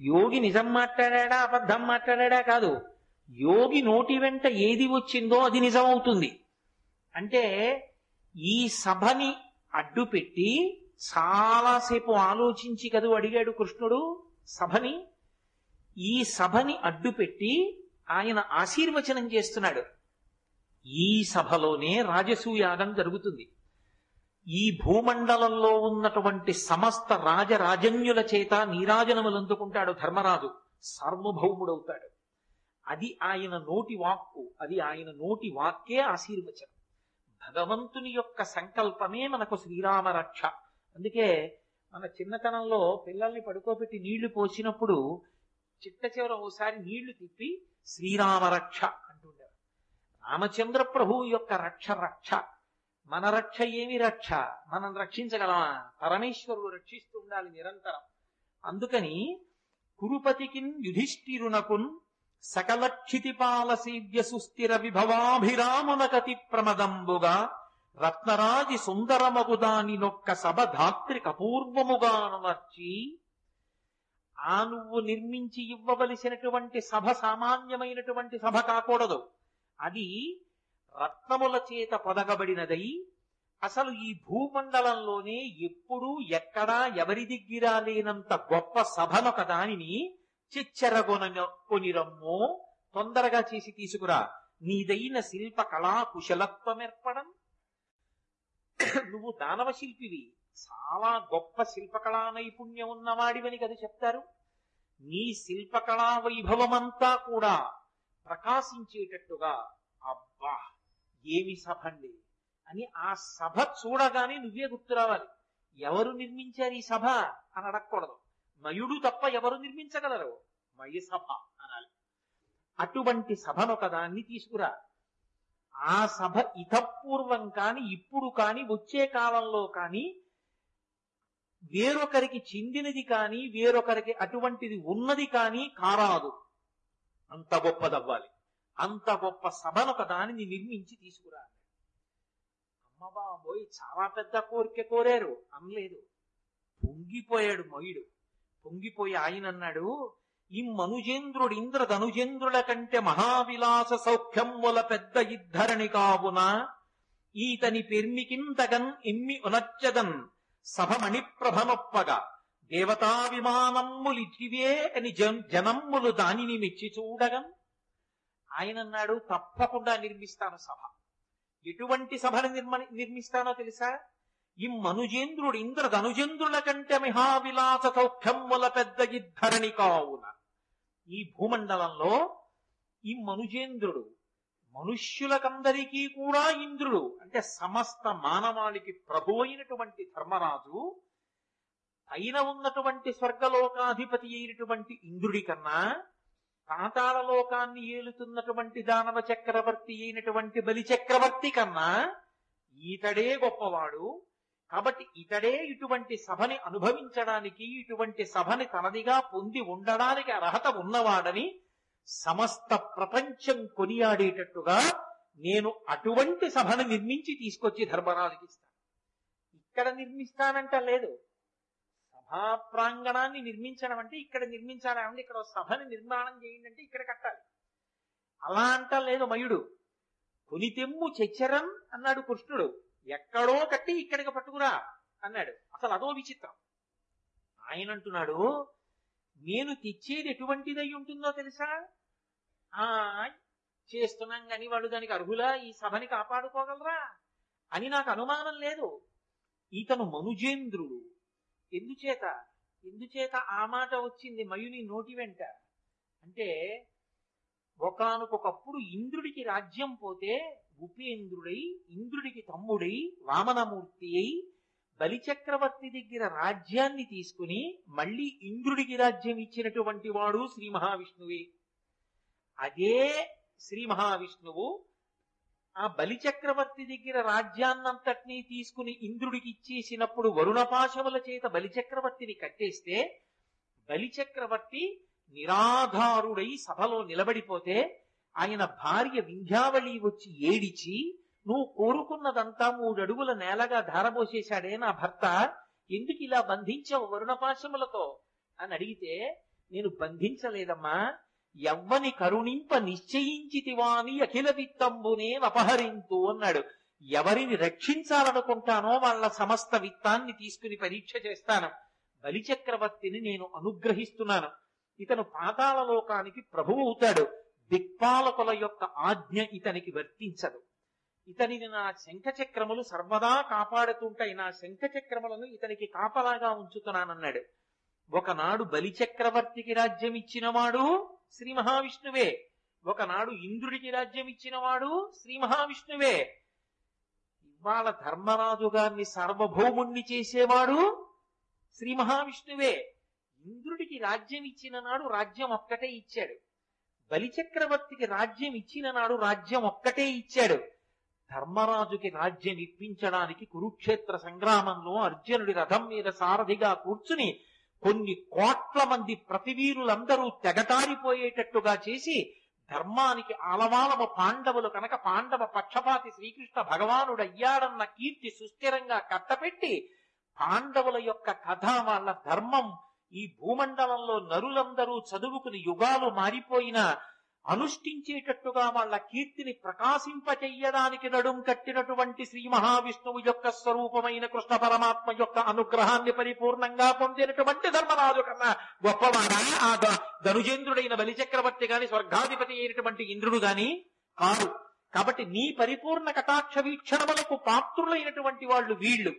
యోగి నిజం మాట్లాడా అబద్ధం మాట్లాడా కాదు. యోగి నోటి వెంట ఏది వచ్చిందో అది నిజమవుతుంది. అంటే ఈ సభని అడ్డుపెట్టి చాలాసేపు ఆలోచించి కదూ అడిగాడు కృష్ణుడు సభని. ఈ సభని అడ్డుపెట్టి ఆయన ఆశీర్వచనం చేస్తున్నాడు. ఈ సభలోనే రాజసూయాగం జరుగుతుంది. ఈ భూమండలంలో ఉన్నటువంటి సమస్త రాజరాజన్యుల చేత నీరాజనములు అందుకుంటాడు ధర్మరాజు. సార్వభౌముడవుతాడు. అది ఆయన నోటి వాక్కు అది ఆయన నోటి వాక్కే ఆశీర్వచనం. భగవంతుని యొక్క సంకల్పమే మనకు శ్రీరామ రక్ష. అందుకే మన చిన్నతనంలో పిల్లల్ని పడుకోబెట్టి నీళ్ళు పోసినప్పుడు చిట్ట చివర ఓసారి నీళ్ళు తిప్పి శ్రీరామ రక్ష అంటుండేవారు. రామచంద్ర ప్రభు యొక్క రక్ష రక్ష. మన రక్ష ఏమి రక్ష? మనం రక్షించగలమా? పరమేశ్వరుడు రక్షిస్తూ ఉండాలి నిరంతరం. అందుకని కురుపతికిన్ యుధిష్ఠిరునకున్ సకల క్షితిపాల సేవ్య సుస్థిర విభవాభిరామునకతి ప్రమదంబుగా రత్నరాజి సుందరమగుదాని నొక్క సభ ధాత్రి కపూర్వముగానర్చి ఆ నువ్వు నిర్మించి ఇవ్వవలసినటువంటి సభ సామాన్యమైనటువంటి సభ కాకూడదు. అది రత్నముల చేత పొదగబడినదై అసలు ఈ భూమండలంలోనే ఎప్పుడూ ఎక్కడా ఎవరి దగ్గర లేనంత గొప్ప సభనొక దానిని చిచ్చరగొనొనిరమ్మో తొందరగా చేసి తీసుకురా. నీదైన శిల్ప కళా కుశలత్వమేర్పడం. నువ్వు దానవ శిల్పివి. చాలా గొప్ప శిల్పకళా నైపుణ్యం ఉన్నవాడివని కదా చెప్తారు. నీ శిల్పకళా వైభవమంతా కూడా ప్రకాశించేటట్టుగా అబ్బా ఏమి సభండి అని ఆ సభ చూడగానే నువ్వే గుర్తు రావాలి. ఎవరు నిర్మించారు ఈ సభ? అని అడగకూడదు. మయుడు తప్ప ఎవరు నిర్మించగలరు? మయ సభ అనాలి. అటువంటి సభను ఒకదాన్ని తీసుకురా. ఆ సభ ఇతపూర్వం కాని ఇప్పుడు కాని వచ్చే కాలంలో కాని వేరొకరికి చెందినది కాని వేరొకరికి అటువంటిది ఉన్నది కాని కారాదు. అంత గొప్పదవ్వాలి. అంత గొప్ప సభను ఒక దానిని నిర్మించి తీసుకురా అమ్మ బాబోయ్ చాలా పెద్ద కోరిక కోరారు. అనలేదు. పొంగిపోయాడు మయుడు. పొంగిపోయి ఆయన అన్నాడు ఈ మనుజేంద్రుడు ఇంద్ర ధనుజేంద్రుల కంటే మహావిలాస సౌఖ్యముల పెద్ద ఇద్ధరణి కావున ఈతని పెర్మికింతగన్ ఇమ్మి ఉనచ్చదన్ సభమణి ప్రభనొప్పగా దేవతా విమానమ్ములిటివే అని జనమ్ములు దానిని మెచ్చి చూడగన్ ఆయన అన్నాడు తప్పకుండా నిర్మిస్తాను సభ. ఎటువంటి సభను నిర్మ నిర్మిస్తానో తెలుసా? ఈ మనుజేంద్రుడు ఇంద్ర ధనుజేంద్రుల కంటే మిహావిలాస సౌఖ్యముల పెద్ద ఇద్ధరణి కావున. ఈ భూమండలంలో ఈ మనుజేంద్రుడు మనుష్యులకందరికీ కూడా ఇంద్రుడు అంటే సమస్త మానవాళికి ప్రభు అయినటువంటి ధర్మరాజు పైన ఉన్నటువంటి స్వర్గలోకాధిపతి అయినటువంటి ఇంద్రుడి కన్నా పాతాళ లోకాన్ని ఏలుతున్నటువంటి దానవ చక్రవర్తి అయినటువంటి బలి చక్రవర్తి కన్నా ఈతడే గొప్పవాడు. కాబట్టి ఇతడే ఇటువంటి సభని అనుభవించడానికి ఇటువంటి సభని తనదిగా పొంది ఉండడానికి అర్హత ఉన్నవాడని సమస్త ప్రపంచం కొనియాడేటట్టుగా నేను అటువంటి సభను నిర్మించి తీసుకొచ్చి ధర్మరాజుకి ఇస్తాను. ఇక్కడ నిర్మిస్తానంట లేదు. సభా ప్రాంగణాన్ని నిర్మించడం అంటే ఇక్కడ నిర్మించాలి. అంటే ఇక్కడ సభని నిర్మాణం చేయండి అంటే ఇక్కడ కట్టాలి. అలా అంట లేదు మయుడు. కొనితెమ్ము చెచ్చరం అన్నాడు కృష్ణుడు. ఎక్కడో కట్టి ఇక్కడికి పట్టుకురా అన్నాడు. అసలు అదో విచిత్రం. ఆయన అంటున్నాడు నేను తెచ్చేది ఎటువంటిదై ఉంటుందో తెలుసా? ఆ చేస్తున్నాం కానీ వాళ్ళు దానికి అర్హులా? ఈ సభని కాపాడుకోగలరా? అని నాకు అనుమానం లేదు. ఇతను మనుజేంద్రుడు. ఎందుచేత? ఎందుచేత ఆ మాట వచ్చింది మయుని నోటి వెంట? అంటే ఒకనకొకప్పుడు ఇంద్రుడికి రాజ్యం పోతే ఉపేంద్రుడై ఇంద్రుడికి తమ్ముడై వామనమూర్తి అయి బలిచక్రవర్తి దగ్గర రాజ్యాన్ని తీసుకుని మళ్ళీ ఇంద్రుడికి రాజ్యం ఇచ్చినటువంటి వాడు శ్రీ మహావిష్ణువే. అదే శ్రీ మహావిష్ణువు ఆ బలిచక్రవర్తి దగ్గర రాజ్యాన్నంతటినీ తీసుకుని ఇంద్రుడికి ఇచ్చేసినప్పుడు వరుణపాశముల చేత బలిచక్రవర్తిని కట్టేస్తే బలిచక్రవర్తి నిరాధారుడై సభలో నిలబడిపోతే ఆయన భార్య వింధ్యావళి వచ్చి ఏడిచి నువ్వు కోరుకున్నదంతా మూడడుగుల నేలగా ధారపోసేశాడే నా భర్త ఎందుకు ఇలా బంధించావు వరుణపాశములతో? అని అడిగితే నేను బంధించలేదమ్మా ఎవ్వని కరుణింప నిశ్చయించితివాని అఖిల విత్తంబునే అపహరింతు అన్నాడు. ఎవరిని రక్షించాలనుకుంటానో వాళ్ళ సమస్త విత్తాన్ని తీసుకుని పరీక్ష చేస్తాను. బలిచక్రవర్తిని నేను అనుగ్రహిస్తున్నాను. ఇతను పాతాళ లోకానికి ప్రభువు అవుతాడు. దిక్పాలకుల యొక్క ఆజ్ఞ ఇతనికి వర్తించదు. ఇతనిని నా శంఖచక్రములు సర్వదా కాపాడుతుంటాయి. నా శంఖచక్రములను ఇతనికి కాపలాగా ఉంచుతున్నానన్నాడు. ఒకనాడు బలిచక్రవర్తికి రాజ్యం ఇచ్చినవాడు శ్రీ మహావిష్ణువే. ఒకనాడు ఇంద్రుడికి రాజ్యం ఇచ్చినవాడు శ్రీ మహావిష్ణువే. ఇవాళ ధర్మరాజు గారిని సార్వభౌముణ్ణి చేసేవాడు శ్రీ మహావిష్ణువే. ఇంద్రుడికి రాజ్యం ఇచ్చిన నాడు రాజ్యం ఒక్కటే ఇచ్చాడు. బలిచక్రవర్తికి రాజ్యం ఇచ్చిన నాడు రాజ్యం ఒక్కటే ఇచ్చాడు. ధర్మరాజుకి రాజ్యం ఇప్పించడానికి కురుక్షేత్ర సంగ్రామంలో అర్జునుడి రథం మీద సారథిగా కూర్చుని కొన్ని కోట్ల మంది ప్రతివీరులందరూ తెగటారిపోయేటట్టుగా చేసి ధర్మానికి ఆలవాలము పాండవులు కనుక పాండవ పక్షపాతి శ్రీకృష్ణ భగవానుడు అయ్యాడన్న కీర్తి సుస్థిరంగా కట్టపెట్టి పాండవుల యొక్క కథ వాళ్ళ ధర్మం ఈ భూమండలంలో నరులందరూ చదువుకుని యుగాలు మారిపోయినా అనుష్ఠించేటట్టుగా వాళ్ళ కీర్తిని ప్రకాశింపచెయ్యడానికి నడుం కట్టినటువంటి శ్రీ మహావిష్ణువు యొక్క స్వరూపమైన కృష్ణ పరమాత్మ యొక్క అనుగ్రహాన్ని పరిపూర్ణంగా పొందినటువంటి ధర్మరాజు కన్నా గొప్పవాడా? ఆ ధనుజేంద్రుడైన బలిచక్రవర్తి గాని స్వర్గాధిపతి అయినటువంటి ఇంద్రుడు గాని కాదు. కాబట్టి నీ పరిపూర్ణ కటాక్ష వీక్షణములకు పాత్రులైనటువంటి వాళ్ళు వీళ్ళు.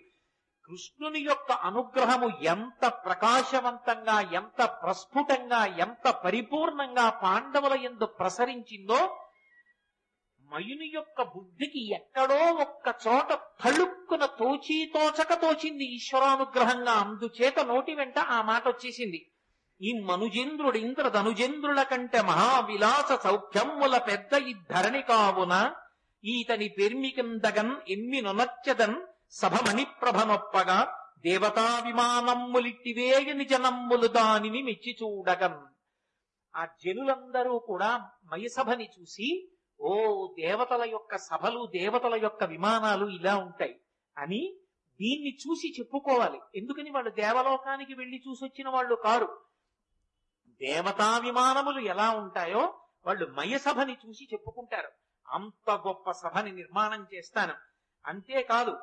కృష్ణుని యొక్క అనుగ్రహము ఎంత ప్రకాశవంతంగా ఎంత ప్రస్ఫుటంగా ఎంత పరిపూర్ణంగా పాండవుల ఎందు ప్రసరించిందో మయుని యొక్క బుద్ధికి ఎక్కడో ఒక్క చోట తళుక్కున తోచి తోచక తోచింది ఈశ్వరానుగ్రహంగా. అందుచేత నోటి వెంట ఆ మాట వచ్చేసింది. ఈ మనుజేంద్రుడు ఇంద్ర ధనుజేంద్రుల కంటే మహావిలాస సౌఖ్యముల పెద్ద ఈ ధరణి కావున ఈతని పెర్మికిందగన్ ఎమ్మి నొనచ్చదన్ సభమణి ప్రభనొప్పగా దేవతా విమానమ్ములిట్టివేయని జనమ్ములు దానిని మెచ్చి చూడగన్ ఆ జనులందరూ కూడా మయసభని చూసి ఓ దేవతల యొక్క సభలు దేవతల యొక్క విమానాలు ఇలా ఉంటాయి అని దీన్ని చూసి చెప్పుకోవాలి. ఎందుకని వాళ్ళు దేవలోకానికి వెళ్ళి చూసొచ్చిన వాళ్ళు కారు. దేవతా విమానములు ఎలా ఉంటాయో వాళ్ళు మయసభని చూసి చెప్పుకుంటారు. అంత గొప్ప సభని నిర్మాణం చేస్తాను. అంతేకాదు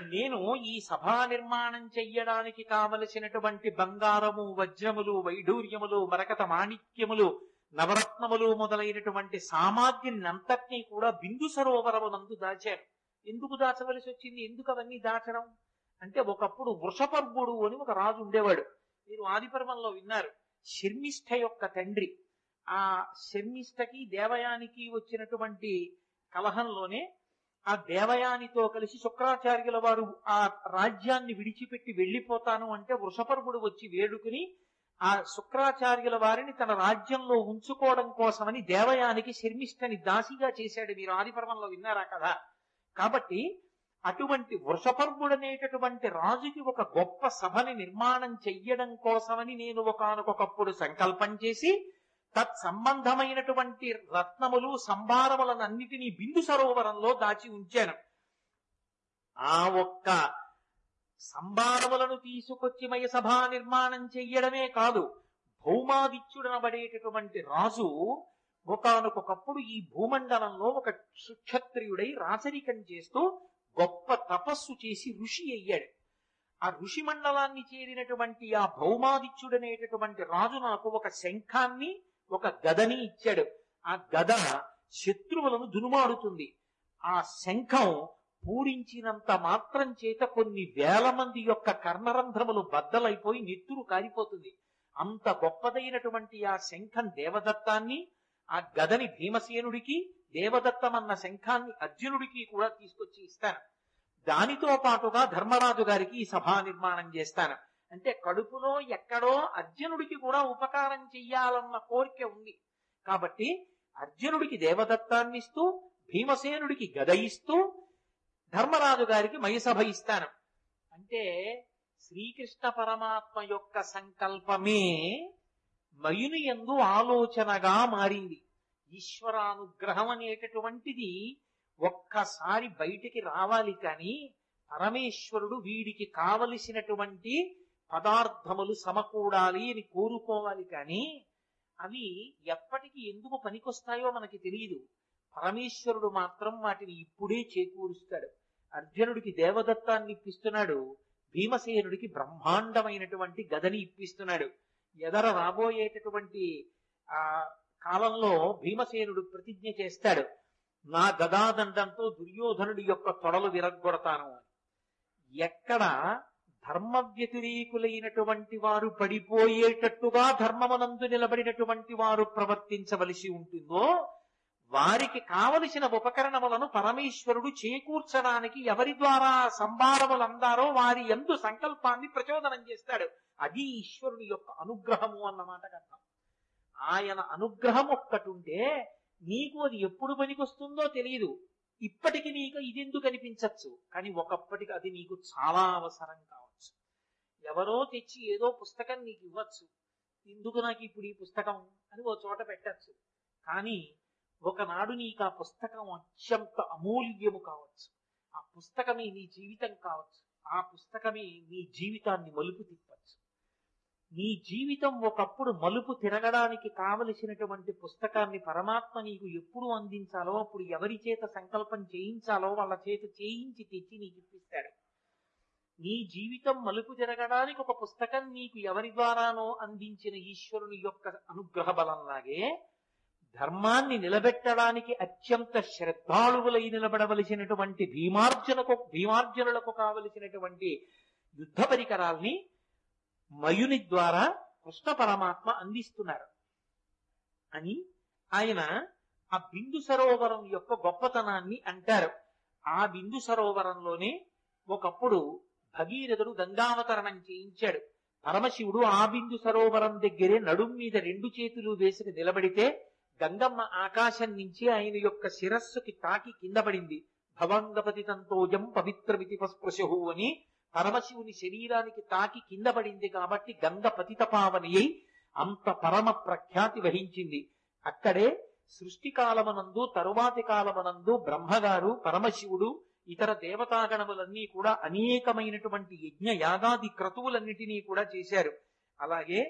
నేను ఈ సభా నిర్మాణం చెయ్యడానికి కావలసినటువంటి బంగారము వజ్రములు వైఢూర్యములు మరకత మాణిక్యములు నవరత్నములు మొదలైనటువంటి సామాగ్రినంతటినీ కూడా బిందు సరోవరమునందు దాచారు ఎందుకు దాచవలసి వచ్చింది? ఎందుకు అవన్నీ దాచడం? అంటే ఒకప్పుడు వృషపర్వుడు అని ఒక రాజు ఉండేవాడు. మీరు ఆదిపర్వంలో విన్నారు. శర్మిష్ఠ యొక్క తండ్రి. ఆ శర్మిష్టకి దేవయానికి వచ్చినటువంటి కలహంలోనే ఆ దేవయానితో కలిసి శుక్రాచార్యుల వారు ఆ రాజ్యాన్ని విడిచిపెట్టి వెళ్ళిపోతాను అంటే వృషపర్వుడు వచ్చి వేడుకుని ఆ శుక్రాచార్యుల వారిని తన రాజ్యంలో ఉంచుకోవడం కోసమని దేవయానికి శర్మిష్టని దాసిగా చేశాడు. మీరు ఆదిపర్వంలో విన్నారా కదా? కాబట్టి అటువంటి వృషపర్వుడనేటటువంటి రాజుకి ఒక గొప్ప సభని నిర్మాణం చెయ్యడం కోసమని నేను ఒకనకొకప్పుడు సంకల్పం చేసి తత్సంబంధమైనటువంటి రత్నములు సంభారములనన్నిటినీ బిందు సరోవరంలో దాచి ఉంచాను. ఆ ఒక్క సంభారములను తీసుకొచ్చి మయ సభా నిర్మాణం చెయ్యడమే కాదు భౌమాదిత్యుడనబడేటటువంటి రాజు ఒకనకొకప్పుడు ఈ భూమండలంలో ఒక సుక్షత్రియుడై రాచరికం చేస్తూ గొప్ప తపస్సు చేసి ఋషి అయ్యాడు. ఆ ఋషి మండలాన్ని చేరినటువంటి ఆ భౌమాదిత్యుడనేటటువంటి రాజు నాకు ఒక శంఖాన్ని ఒక గదని ఇచ్చాడు. ఆ గద శత్రువులను దునుమాడుతుంది. ఆ శంఖం పూరించినంత మాత్రం చేత కొన్ని వేల మంది యొక్క కర్మరంధ్రములు బద్దలైపోయి నెత్తురు కారిపోతుంది. అంత గొప్పదైనటువంటి ఆ శంఖం దేవదత్తాన్ని ఆ గదని భీమసేనుడికి దేవదత్తమన్న శంఖాన్ని అర్జునుడికి కూడా తీసుకొచ్చి ఇస్తాను. దానితో పాటుగా ధర్మరాజు గారికి ఈ సభా నిర్మాణం చేస్తాను. అంటే కడుపులో ఎక్కడో అర్జునుడికి కూడా ఉపకారం చెయ్యాలన్న కోరిక ఉంది. కాబట్టి అర్జునుడికి దేవదత్తాన్ని ఇస్తూ భీమసేనుడికి గద ఇస్తూ ధర్మరాజు గారికి మయసభ ఇస్తాను. అంటే శ్రీకృష్ణ పరమాత్మ యొక్క సంకల్పమే మయుని ఎందు ఆలోచనగా మారింది. ఈశ్వరానుగ్రహం అనేటటువంటిది ఒక్కసారి బయటికి రావాలి కానీ పరమేశ్వరుడు వీడికి కావలసినటువంటి పదార్థములు సమకూడాలి అని కోరుకోవాలి కానీ అవి ఎప్పటికి ఎందుకు పనికొస్తాయో మనకి తెలియదు. పరమేశ్వరుడు మాత్రం వాటిని ఇప్పుడే చేకూరుస్తాడు. అర్జునుడికి దేవదత్తాన్ని ఇప్పిస్తున్నాడు. భీమసేనుడికి బ్రహ్మాండమైనటువంటి గదని ఇప్పిస్తున్నాడు. ఎదర రాబోయేటటువంటి ఆ కాలంలో భీమసేనుడు ప్రతిజ్ఞ చేస్తాడు. నా గదాదండంతో దుర్యోధనుడి యొక్క తొడలు విరగ్గొడతాను అని. ఎక్కడ ధర్మ వ్యతిరేకులైనటువంటి వారు పడిపోయేటట్టుగా ధర్మమనందు నిలబడినటువంటి వారు ప్రవర్తించవలసి ఉంటుందో వారికి కావలసిన ఉపకరణములను పరమేశ్వరుడు చేకూర్చడానికి ఎవరి ద్వారా సంభారములు అందారో వారి ఎందు సంకల్పాన్ని ప్రచోదనం చేస్తాడు. అది ఈశ్వరుని యొక్క అనుగ్రహము అన్నమాట కదా ఆయన అనుగ్రహం ఒక్కటుంటే నీకు అది ఎప్పుడు పనికొస్తుందో తెలియదు ఇప్పటికి నీకు ఇది ఎందుకు అనిపించవచ్చు కానీ ఒకప్పటికి అది నీకు చాలా అవసరం కావచ్చు. ఎవరో తెచ్చి ఏదో పుస్తకం నీకు ఇవ్వచ్చు. ఎందుకు నాకు ఇప్పుడు ఈ పుస్తకం అని ఓ చోట పెట్టచ్చు. కానీ ఒకనాడు నీకు ఆ పుస్తకం అత్యంత అమూల్యము కావచ్చు. ఆ పుస్తకమే నీ జీవితం కావచ్చు. ఆ పుస్తకమే నీ జీవితాన్ని మలుపు తిప్పచ్చు. నీ జీవితం ఒకప్పుడు మలుపు తిరగడానికి కావలసినటువంటి పుస్తకాన్ని పరమాత్మ నీకు ఎప్పుడు అందించాలో అప్పుడు ఎవరి చేత సంకల్పం చేయించాలో వాళ్ళ చేత చేయించి తెచ్చి నీకు ఇప్పిస్తాడు. నీ జీవితం మలుపు తిరగడానికి ఒక పుస్తకం నీకు ఎవరి ద్వారానో అందించిన ఈశ్వరుని యొక్క అనుగ్రహ బలంలాగే ధర్మాన్ని నిలబెట్టడానికి అత్యంత శ్రద్ధాళువులై నిలబడవలసినటువంటి భీమార్జునకు భీమార్జునులకు కావలసినటువంటి యుద్ధ పరికరాల్ని మయుని ద్వారా కృష్ణ పరమాత్మ అందిస్తున్నారు. అని ఆయన ఆ బిందు సరోవరం యొక్క గొప్పతనాన్ని అంటారు. ఆ బిందు సరోవరంలోనే ఒకప్పుడు భగీరథుడు గంగావతరణం చేయించాడు. పరమశివుడు ఆ బిందు సరోవరం దగ్గరే నడుం మీద రెండు చేతులు వేసుకు నిలబడితే గంగమ్మ ఆకాశం నుంచి ఆయన యొక్క శిరస్సుకి తాకి కింద పడింది. భవంగపతి తంతోజం పవిత్రమితి పస్పృశు అని పరమశివుని శరీరానికి తాకి కింద పడింది కాబట్టి గంగ పతితపావని అయి అంత పరమ ప్రఖ్యాతి వహించింది. అక్కడే సృష్టి కాలమనందు తరువాతి కాలమనందు బ్రహ్మగారు పరమశివుడు ఇతర దేవతాగణములన్నీ కూడా అనేకమైనటువంటి యజ్ఞ యాగాది క్రతువులన్నిటినీ కూడా చేశారు. అలాగే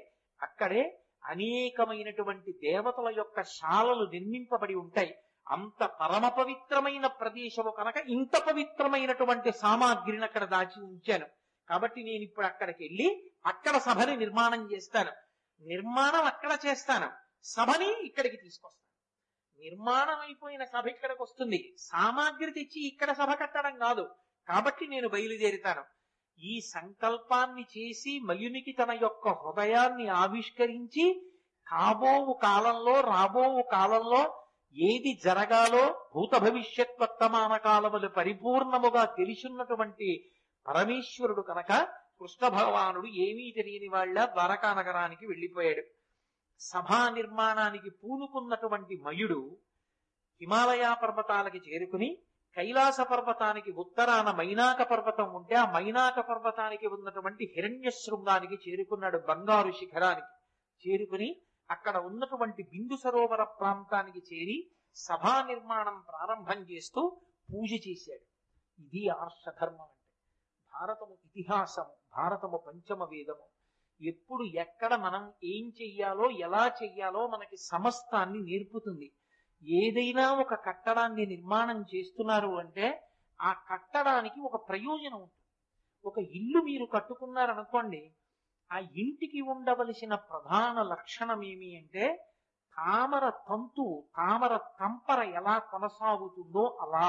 అక్కడే అనేకమైనటువంటి దేవతల యొక్క శాలలు నిర్మింపబడి ఉంటాయి. అంత పరమ పవిత్రమైన ప్రదేశము కనుక ఇంత పవిత్రమైనటువంటి సామాగ్రిని అక్కడ దాచి ఉంచాను. కాబట్టి నేను ఇప్పుడు అక్కడికి వెళ్ళి అక్కడ సభని నిర్మాణం చేస్తాను. నిర్మాణం అక్కడ చేస్తాను. సభని ఇక్కడికి తీసుకొస్తాను. నిర్మాణం అయిపోయిన సభ ఇక్కడికి వస్తుంది. సామాగ్రి తెచ్చి ఇక్కడ సభ కట్టడం కాదు. కాబట్టి నేను బయలుదేరుతాను. ఈ సంకల్పాన్ని చేసి మయునికి తన యొక్క హృదయాన్ని ఆవిష్కరించి కాబోవు కాలంలో రాబోవు కాలంలో ఏది జరగాలో భూత భవిష్యత్ వర్తమాన కాలములు పరిపూర్ణముగా తెలిసున్నటువంటి పరమేశ్వరుడు కనుక కృష్ణ భగవానుడు ఏమీ తెలియని వాళ్ళ ద్వారకా నగరానికి వెళ్ళిపోయాడు. సభా నిర్మాణానికి పూనుకున్నటువంటి మయుడు హిమాలయ పర్వతాలకి చేరుకుని కైలాస పర్వతానికి ఉత్తరాన మైనాక పర్వతం ఉంటే ఆ మైనాక పర్వతానికి ఉన్నటువంటి హిరణ్య శృంగానికి చేరుకున్నాడు బంగారు శిఖరానికి. చేరుకుని అక్కడ ఉన్నటువంటి బిందు సరోవర ప్రాంతానికి చేరి సభా నిర్మాణం ప్రారంభం చేస్తూ పూజ చేశాడు. ఇది ఆర్షధర్మం అంటే. భారతము ఇతిహాసము భారతము పంచమ వేదము. ఎప్పుడు ఎక్కడ మనం ఏం చెయ్యాలో ఎలా చెయ్యాలో మనకి సమస్తాన్ని నేర్పుతుంది. ఏదైనా ఒక కట్టడాన్ని నిర్మాణం చేస్తున్నారు అంటే ఆ కట్టడానికి ఒక ప్రయోజనం ఉంటుంది. ఒక ఇల్లు మీరు కట్టుకున్నారనుకోండి ఆ ఇంటికి ఉండవలసిన ప్రధాన లక్షణం ఏమి అంటే తామర తంతు తామర తంపర ఎలా కొనసాగుతుందో అలా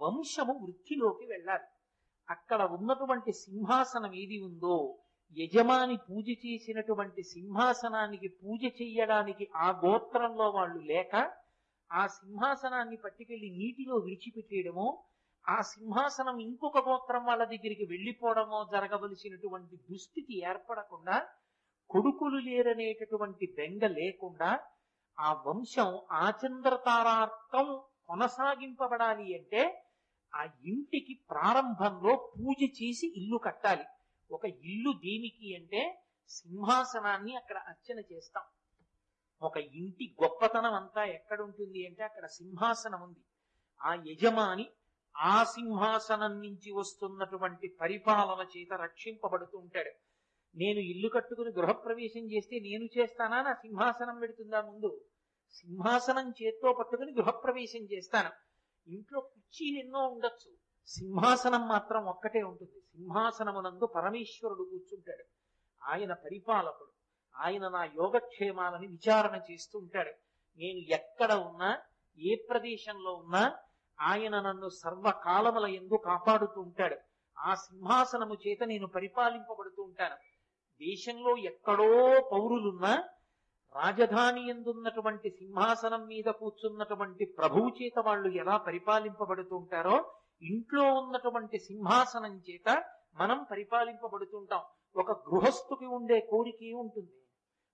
వంశము వృద్ధిలోకి వెళ్ళాలి. అక్కడ ఉన్నటువంటి సింహాసనం ఏది ఉందో యజమాని పూజ చేసినటువంటి సింహాసనానికి పూజ చెయ్యడానికి ఆ గోత్రంలో వాళ్ళు లేక ఆ సింహాసనాన్ని పట్టుకెళ్ళి నీటిలో విడిచిపెట్టేయడమో ఆ సింహాసనం ఇంకొక గోత్రం వాళ్ళ దగ్గరికి వెళ్ళిపోవడమో జరగవలసినటువంటి దుస్థితి ఏర్పడకుండా కొడుకులు లేరనేటటువంటి బెంగ లేకుండా ఆ వంశం ఆచంద్రతారార్థం కొనసాగింపబడాలి అంటే ఆ ఇంటికి ప్రారంభంలో పూజ చేసి ఇల్లు కట్టాలి. ఒక ఇల్లు దేనికి అంటే సింహాసనాన్ని అక్కడ అర్చన చేస్తాం. ఒక ఇంటి గొప్పతనం అంతా ఎక్కడ ఉంటుంది అంటే అక్కడ సింహాసనం ఉంది. ఆ యజమాని ఆ సింహాసనం నుంచి వస్తున్నటువంటి పరిపాలన చేత రక్షింపబడుతూ ఉంటాడు. నేను ఇల్లు కట్టుకుని గృహప్రవేశం చేస్తే నేను చేస్తానా? నా సింహాసనం పెడుతుందా ముందు? సింహాసనం చేత్తో పట్టుకుని గృహప్రవేశం చేస్తాను. ఇంట్లో కుర్చీలు ఎన్నో ఉండొచ్చు. సింహాసనం మాత్రం ఒక్కటే ఉంటుంది. సింహాసనమునందు పరమేశ్వరుడు కూర్చుంటాడు. ఆయన పరిపాలకుడు. ఆయన నా యోగక్షేమాలని విచారణ చేస్తూ ఉంటాడు. నేను ఎక్కడ ఉన్నా ఏ ప్రదేశంలో ఉన్నా ఆయన నన్ను సర్వకాలముల ఎందు కాపాడుతూ ఉంటాడు. ఆ సింహాసనము చేత నేను పరిపాలింపబడుతూ ఉంటాను. దేశంలో ఎక్కడో పౌరులున్నా రాజధాని ఎందున్నటువంటి సింహాసనం మీద కూర్చున్నటువంటి ప్రభువు చేత వాళ్ళు ఎలా పరిపాలింపబడుతూ ఉంటారో ఇంట్లో ఉన్నటువంటి సింహాసనం చేత మనం పరిపాలింపబడుతుంటాం ఒక గృహస్థుకి ఉండే కోరిక ఉంటుంది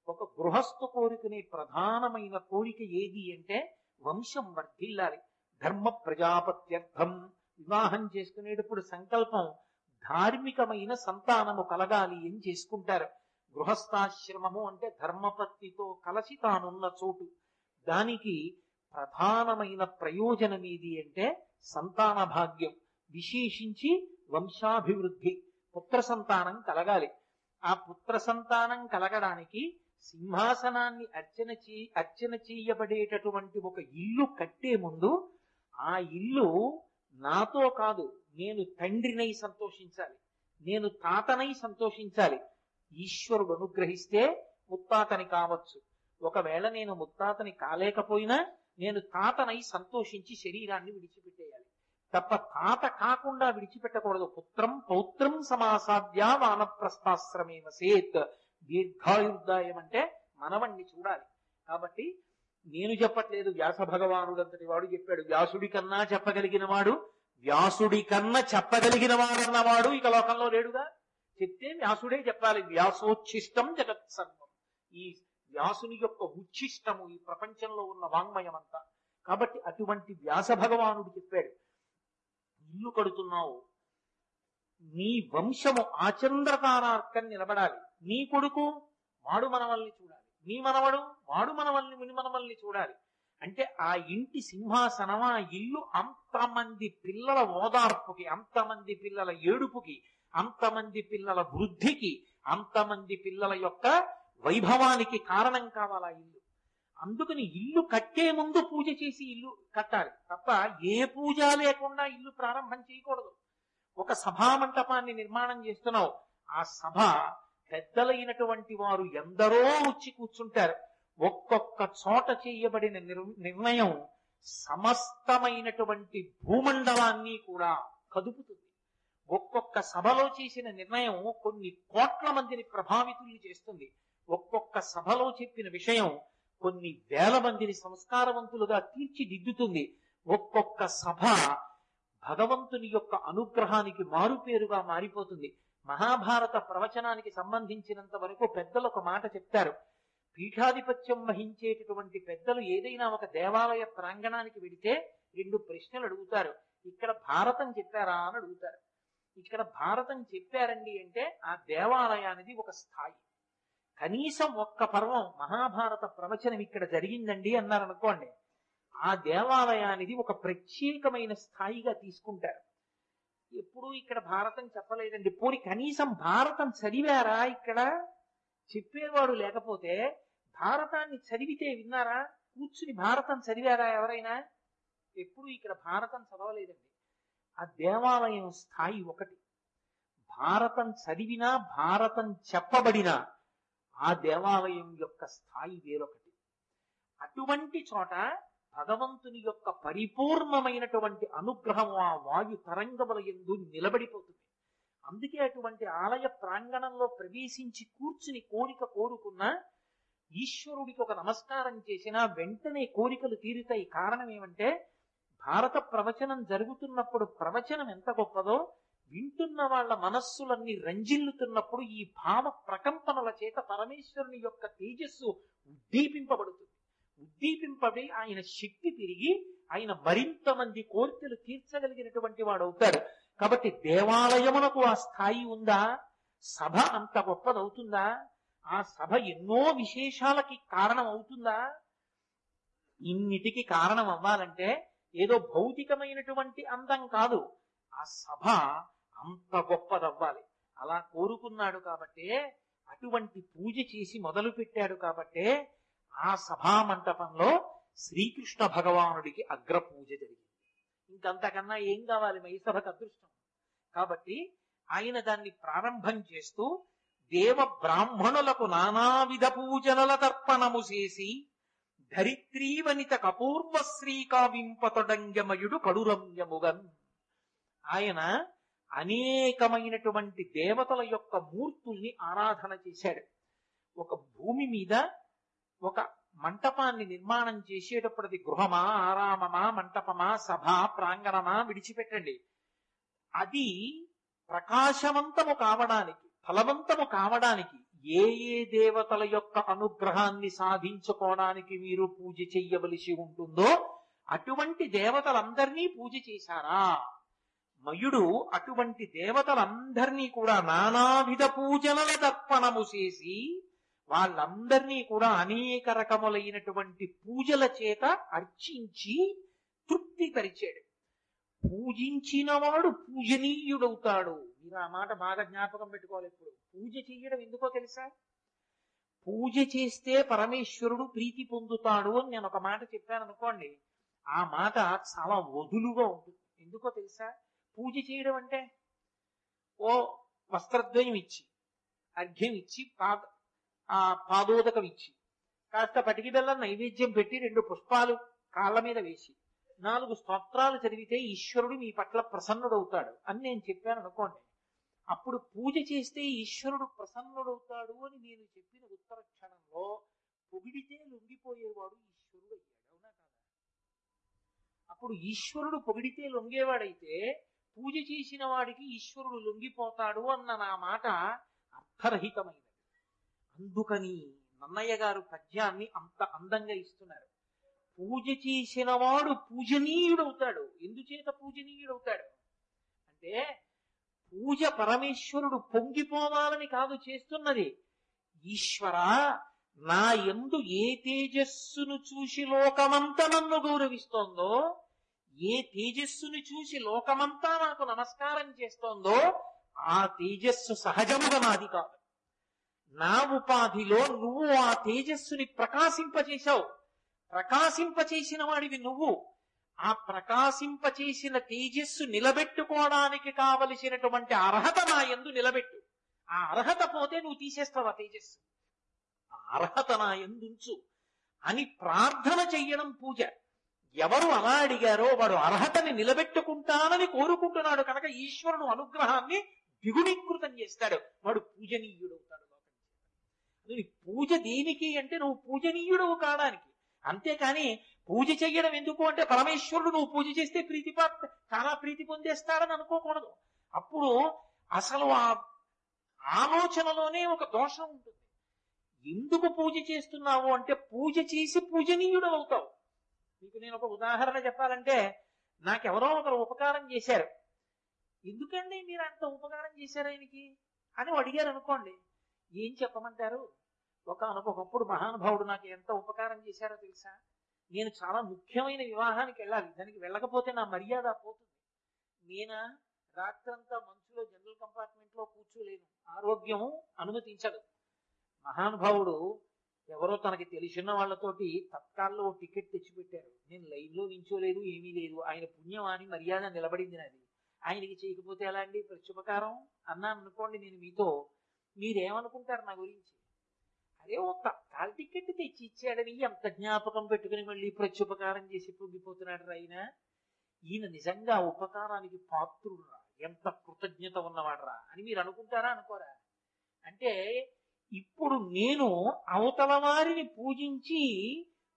ఒక గృహస్థు కోరికనే ప్రధానమైన కోరిక ఏది అంటే వంశం వర్ధిల్లాలి. ధర్మ ప్రజాపత్యర్థం వివాహం చేసుకునేటప్పుడు సంకల్పం ధార్మికమైన సంతానము కలగాలి అని చేసుకుంటారు. గృహస్థాశ్రమము అంటే ధర్మపత్తితో కలసి తానున్న చోటు. దానికి ప్రధానమైన ప్రయోజనం ఏది అంటే సంతాన భాగ్యం. విశేషించి వంశాభివృద్ధి పుత్ర సంతానం కలగాలి. ఆ పుత్ర సంతానం కలగడానికి సింహాసనాన్ని అర్చన చే అర్చన చేయబడేటటువంటి ఒక ఇల్లు కట్టే ముందు ఆ ఇల్లు నాతో కాదు నేను తండ్రినై సంతోషించాలి నేను తాతనై సంతోషించాలి. ఈశ్వరుడు అనుగ్రహిస్తే ముత్తాతని కావచ్చు. ఒకవేళ నేను ముత్తాతని కాలేకపోయినా నేను తాతనై సంతోషించి శరీరాన్ని విడిచిపెట్టేయాలి. తప్ప తాత కాకుండా విడిచిపెట్టకూడదు. పుత్రం పౌత్రం సమాసాధ్య వానప్రస్థాశ్రమేమ సేత్. దీర్ఘాయుర్దాయం అంటే మనవణ్ణి చూడాలి. కాబట్టి నేను చెప్పట్లేదు. వ్యాస భగవానుడంతటి వాడు చెప్పాడు. వ్యాసుడి కన్నా చెప్పగలిగిన వాడు వ్యాసుడి కన్నా చెప్పగలిగిన వాడన్నవాడు ఇక లోకంలో లేడుగా? చెప్తే వ్యాసుడే చెప్పాలి. వ్యాసోచ్ఛిష్టం జగత్ సర్వం. ఈ వ్యాసుని యొక్క ఉచ్ఛిష్టము ఈ ప్రపంచంలో ఉన్న వాంగ్మయం అంతా కాబట్టి అటువంటి వ్యాస భగవానుడు చెప్పాడు ఇల్లు కడుతున్నావు. నీ వంశము ఆచంద్రతారార్కం నిలబడాలి. నీ కొడుకు వాడు మనవల్ని చూడాలి. నీ మనవడు వాడు మనవల్ని ముని మనవల్ని చూడాలి. అంటే ఆ ఇంటి సింహాసనం ఆ ఇల్లు అంతమంది పిల్లల ఓదార్పుకి అంతమంది పిల్లల ఏడుపుకి అంతమంది పిల్లల వృద్ధికి అంతమంది పిల్లల యొక్క వైభవానికి కారణం కావాలా ఇల్లు. అందుకని ఇల్లు కట్టే ముందు పూజ చేసి ఇల్లు కట్టాలి. తప్ప ఏ పూజ లేకుండా ఇల్లు ప్రారంభం చేయకూడదు. ఒక సభా మంటపాన్ని నిర్మాణం చేస్తున్నావు. ఆ సభ పెద్దలైనటువంటి వారు ఎందరో వచ్చి కూర్చుంటారు. ఒక్కొక్క చోట చేయబడిన నిర్- నిర్ణయం సమస్తమైనటువంటి భూమండలాన్ని కూడా కదుపుతుంది. ఒక్కొక్క సభలో చేసిన నిర్ణయం కొన్ని కోట్ల మందిని ప్రభావితుల్ని చేస్తుంది. ఒక్కొక్క సభలో చెప్పిన విషయం కొన్ని వేల మందిని సంస్కారవంతులుగా తీర్చిదిద్దుతుంది. ఒక్కొక్క సభ భగవంతుని యొక్క అనుగ్రహానికి మారుపేరుగా మారిపోతుంది. మహాభారత ప్రవచనానికి సంబంధించినంత వరకు పెద్దలు ఒక మాట చెప్తారు. పీఠాధిపత్యం వహించేటటువంటి పెద్దలు ఏదైనా ఒక దేవాలయ ప్రాంగణానికి వెడితే రెండు ప్రశ్నలు అడుగుతారు. ఇక్కడ భారతం చెప్పారా అని అడుగుతారు. ఇక్కడ భారతం చెప్పారండి అంటే ఆ దేవాలయానికి ఒక స్థాయి. కనీసం ఒక్క పర్వం మహాభారత ప్రవచనం ఇక్కడ జరిగిందండి అన్నారు అనుకోండి ఆ దేవాలయానికి ఒక ప్రత్యేకమైన స్థాయిగా తీసుకుంటారు. ఎప్పుడూ ఇక్కడ భారతం చెప్పలేదండి. పోని కనీసం భారతం చదివారా ఇక్కడ? చెప్పేవాడు లేకపోతే భారతాన్ని చదివితే విన్నారా? కూర్చుని భారతం చదివారా ఎవరైనా? ఎప్పుడు ఇక్కడ భారతం చదవలేదండి. ఆ దేవాలయం స్థాయి ఒకటి. భారతం చదివినా భారతం చెప్పబడినా ఆ దేవాలయం యొక్క స్థాయి వేరొకటి. అటువంటి చోట భగవంతుని యొక్క పరిపూర్ణమైనటువంటి అనుగ్రహం ఆ వాయు తరంగముల ఎందు నిలబడిపోతుంది. అందుకే అటువంటి ఆలయ ప్రాంగణంలో ప్రవేశించి కూర్చుని కోరిక కోరుకున్న ఈశ్వరుడికి ఒక నమస్కారం చేసినా వెంటనే కోరికలు తీరుతాయి. కారణం ఏమంటే భారత ప్రవచనం జరుగుతున్నప్పుడు ప్రవచనం ఎంత గొప్పదో వింటున్న వాళ్ళ మనస్సులన్నీ రంజిల్లుతున్నప్పుడు ఈ భావ ప్రకంపనల చేత పరమేశ్వరుని యొక్క తేజస్సు ఉద్దీపింపబడుతుంది. ఉద్దీపింపబడి ఆయన శక్తి తిరిగి ఆయన మరింత మంది కోరికలు తీర్చగలిగినటువంటి వాడు అవుతాడు. కాబట్టి దేవాలయమునకు ఆ స్థాయి ఉందా? సభ అంత గొప్పదవుతుందా? ఆ సభ ఎన్నో విశేషాలకి కారణం అవుతుందా ఇన్నిటికి కారణం అవ్వాలంటే ఏదో భౌతికమైనటువంటి అందం కాదు. ఆ సభ అంత గొప్పదవ్వాలి. అలా కోరుకున్నాడు కాబట్టే అటువంటి పూజ చేసి మొదలు పెట్టాడు కాబట్టే ఆ సభా మంటపంలో శ్రీకృష్ణ భగవానుడికి అగ్ర పూజ జరిగింది. ఇంకంతకన్నా ఏం కావాలి? మై సభకు అదృష్టం. కాబట్టి ఆయన దాన్ని ప్రారంభం చేస్తూ దేవ బ్రాహ్మణులకు నానావిధ పూజనల తర్పణము చేసి ధరిత్రీవనిత కపూర్వ శ్రీకావింపతడంగమయుడు కడురమ్యముగన్ ఆయన అనేకమైనటువంటి దేవతల యొక్క మూర్తుల్ని ఆరాధన చేశాడు. ఒక భూమి మీద ఒక మంటపాన్ని నిర్మాణం చేసేటప్పుడు అది గృహమా ఆరామమా మంటపమా సభ ప్రాంగణమా విడిచిపెట్టండి. అది ప్రకాశవంతము కావడానికి ఫలవంతము కావడానికి ఏ ఏ దేవతల యొక్క అనుగ్రహాన్ని సాధించుకోవడానికి మీరు పూజ చెయ్యవలసి ఉంటుందో అటువంటి దేవతలందరినీ పూజ చేశారా? మయుడు అటువంటి దేవతలందరినీ కూడా నానావిధ పూజల తర్పణము చేసి వాళ్ళందరినీ కూడా అనేక రకములైనటువంటి పూజల చేత అర్చించి తృప్తిపరిచాడు పూజించినవాడు పూజనీయుడవుతాడు. మీరు ఆ మాట బాగా జ్ఞాపకం పెట్టుకోవాలి ఇప్పుడు. పూజ చేయడం ఎందుకో తెలుసా? పూజ చేస్తే పరమేశ్వరుడు ప్రీతి పొందుతాడు అని నేను ఒక మాట చెప్పాను అనుకోండి ఆ మాట చాలా వదులుగా ఉంటుంది. ఎందుకో తెలుసా? పూజ చేయడం అంటే ఓ వస్త్రద్వయం ఇచ్చి అర్ఘ్యం ఇచ్చి పాద ఆ పాదోదకం ఇచ్చి కాస్త పటికి బెల్లం నైవేద్యం పెట్టి రెండు పుష్పాలు కాళ్ళ మీద వేసి నాలుగు స్తోత్రాలు చదివితే ఈశ్వరుడు మీ పట్ల ప్రసన్నుడవుతాడు అని నేను చెప్పాను అనుకోండి. అప్పుడు పూజ చేస్తే ఈశ్వరుడు ప్రసన్నుడవుతాడు అని నేను చెప్పిన ఉత్తర క్షణంలో పొగిడితే లొంగిపోయేవాడు ఈశ్వరుడు అయ్యాడు. అవునా కాదా? అప్పుడు ఈశ్వరుడు పొగిడితే లొంగేవాడైతే పూజ చేసిన వాడికి ఈశ్వరుడు లొంగిపోతాడు అన్న నా మాట అర్థరహితమైనది. అందుకని నన్నయ్య గారు పద్యాన్ని అంత అందంగా ఇస్తున్నారు. పూజ చేసిన వాడు పూజనీయుడవుతాడు. ఎందుచేత పూజనీయుడవుతాడు? అంటే పూజ పరమేశ్వరుడు పొంగిపోవాలని కాదు చేస్తున్నది. ఈశ్వర నా ఎందు ఏ తేజస్సును చూసి లోకమంతా నన్ను గౌరవిస్తోందో ఏ తేజస్సుని చూసి లోకమంతా నాకు నమస్కారం చేస్తోందో ఆ తేజస్సు సహజముగా నాది కాదు. నా ఉపాధిలో నువ్వు ఆ తేజస్సుని ప్రకాశింపచేశావు ప్రకాశింపచేసిన వాడివి నువ్వు. ఆ ప్రకాశింపచేసిన తేజస్సు నిలబెట్టుకోవడానికి కావలసినటువంటి అర్హత నా ఎందు నిలబెట్టు. ఆ అర్హత పోతే నువ్వు తీసేస్తావు ఆ తేజస్సు. ఆ అర్హత నా ఎందుంచు అని ప్రార్థన చెయ్యడం పూజ. ఎవరు అలా అడిగారో వాడు అర్హతని నిలబెట్టుకుంటానని కోరుకుంటున్నాడు కనుక ఈశ్వరుడు అనుగ్రహాన్ని ద్విగుణీకృతం చేస్తాడు. వాడు పూజనీయుడవుతాడు నువ్వు పూజ దేనికి అంటే నువ్వు పూజనీయుడవు కావడానికి. అంతేకాని పూజ చేయడం ఎందుకు అంటే పరమేశ్వరుడు నువ్వు పూజ చేస్తే ప్రీతి చాలా ప్రీతి పొందేస్తాడని అనుకోకూడదు. అప్పుడు అసలు ఆ ఆలోచనలోనే ఒక దోషం ఉంటుంది. ఎందుకు పూజ చేస్తున్నావు అంటే పూజ చేసి పూజనీయుడు అవుతావు. మీకు నేను ఒక ఉదాహరణ చెప్పాలంటే నాకెవరో ఒకరు ఉపకారం చేశారు. ఎందుకండి మీరు అంత ఉపకారం చేశారు ఆయనకి? అని అడిగారు అనుకోండి ఏం చెప్పమంటారు? ఒకనకొకప్పుడు మహానుభావుడు నాకు ఎంత ఉపకారం చేశారో తెలుసా? నేను చాలా ముఖ్యమైన వివాహానికి వెళ్ళాలి. దానికి వెళ్ళకపోతే నా మర్యాద పోతుంది. నేనా రాత్రంతా మంచులో జనరల్ కంపార్ట్మెంట్లో కూర్చోలేను. ఆరోగ్యం అనుమతించదు. మహానుభావుడు ఎవరో తనకి తెలిసిన వాళ్ళతోటి తత్కాల్లో ఓ టికెట్ తెచ్చిపెట్టారు. నేను లైన్లో నించోలేదు ఏమీ లేదు. ఆయన పుణ్యం అని మర్యాద నిలబడింది నాది. ఆయనకి చేయకపోతే ఎలా అండి? ప్రత్యుపకారం అన్నాను అనుకోండి నేను మీతో. మీరేమనుకుంటారు నా గురించి? అరే ఓ తత్కాల టికెట్ తెచ్చి ఇచ్చాడని ఎంత జ్ఞాపకం పెట్టుకుని మళ్ళీ ప్రత్యుపకారం చేసి పొంగిపోతున్నాడు ఆయన ఈయన? నిజంగా ఉపకారానికి పాత్రుడురా. ఎంత కృతజ్ఞత ఉన్నవాడరా అని మీరు అనుకుంటారా అనుకోరా? అంటే ఇప్పుడు నేను అవతల వారిని పూజించి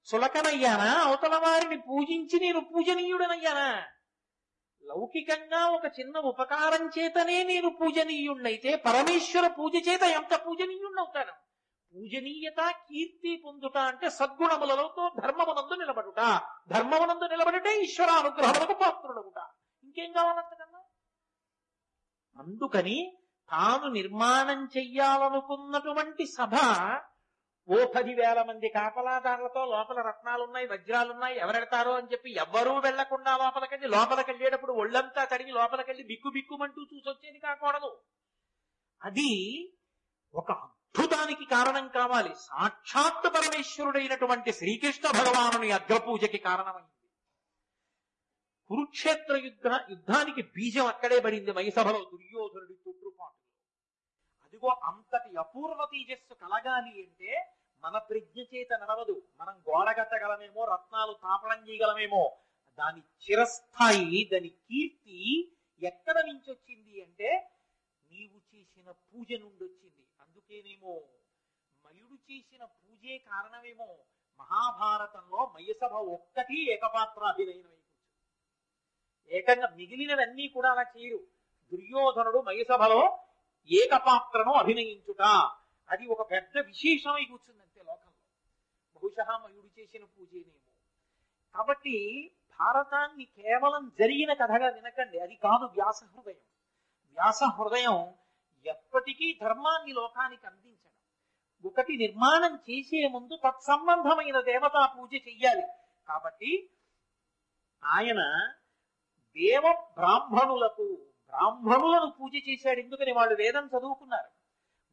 చులకనయ్యానా? అవతల వారిని పూజించి నేను పూజనీయుడనయ్యానా? లౌకికంగా ఒక చిన్న ఉపకారం చేతనే నేను పూజనీయుణ్ణైతే పరమేశ్వర పూజ చేత ఎంత పూజనీయుణ్ణవుతాను? పూజనీయత కీర్తి పొందుట అంటే సద్గుణములతో ధర్మమునందు నిలబడుట. ధర్మమునందు నిలబడితే ఈశ్వరానుగ్రహములకు పాత్రుడవుట ఇంకేం కావాలంతకన్నా అందుకని తాను నిర్మాణం చెయ్యాలనుకున్నటువంటి సభ ఓ పదివేల మంది కాపలాదారులతో లోపల రత్నాలున్నాయి వజ్రాలున్నాయి ఎవరెడతారో అని చెప్పి ఎవ్వరూ వెళ్ళకుండా లోపలికెళ్ళి లోపలికెళ్ళేటప్పుడు ఒళ్ళంతా కడిగి లోపలికెళ్ళి బిక్కు బిక్కుమంటూ చూసొచ్చేది కాకూడదు. అది ఒక అద్భుతానికి కారణం కావాలి. సాక్షాత్ పరమేశ్వరుడైనటువంటి శ్రీకృష్ణ భగవానుని అగ్రపూజకి కారణమైంది. కురుక్షేత్ర యుద్ధ యుద్ధానికి బీజం అక్కడే పడింది మైసభలో దుర్యోధనుడి తుట్రుపాటు అదిగో అంతటి అపూర్వ తేజస్సు కలగాలి అంటే మన ప్రజ్ఞ చేత నడవదు. మనం గోడగట్టగలమేమో రత్నాలు తాపడం చేయగలమేమో దాని చిరస్థాయి దాని కీర్తి ఎక్కడ నుంచి వచ్చింది అంటే నీవు చేసిన పూజ నుండి వచ్చింది అందుకేనేమో మయుడు చేసిన పూజే కారణమేమో మహాభారతంలో మయసభ ఒక్కటి ఏకపాత్ర అభినయనమై ఏకంగా మిగిలినవన్నీ కూడా అలా చేయరు. దుర్యోధనుడు మయసభలో ఏకపాత్రను అభినయించుట. అది ఒక పెద్ద విశేషమై కూర్చుంది అంతే లోకంలో. బహుశా మయుడు చేసిన పూజేనేమో. కాబట్టి భారతాన్ని కేవలం జరిగిన కథగా వినకండి. అది కాదు వ్యాస హృదయం. వ్యాస హృదయం ఎప్పటికీ ధర్మాన్ని లోకానికి అందించడం. ఒకటి నిర్మాణం చేసే ముందు తత్సంబంధమైన దేవతా పూజ చెయ్యాలి. కాబట్టి ఆయన దేవ బ్రాహ్మణులకు బ్రాహ్మణులను పూజ చేశాడు. ఎందుకని? వాళ్ళు వేదం చదువుకున్నారు.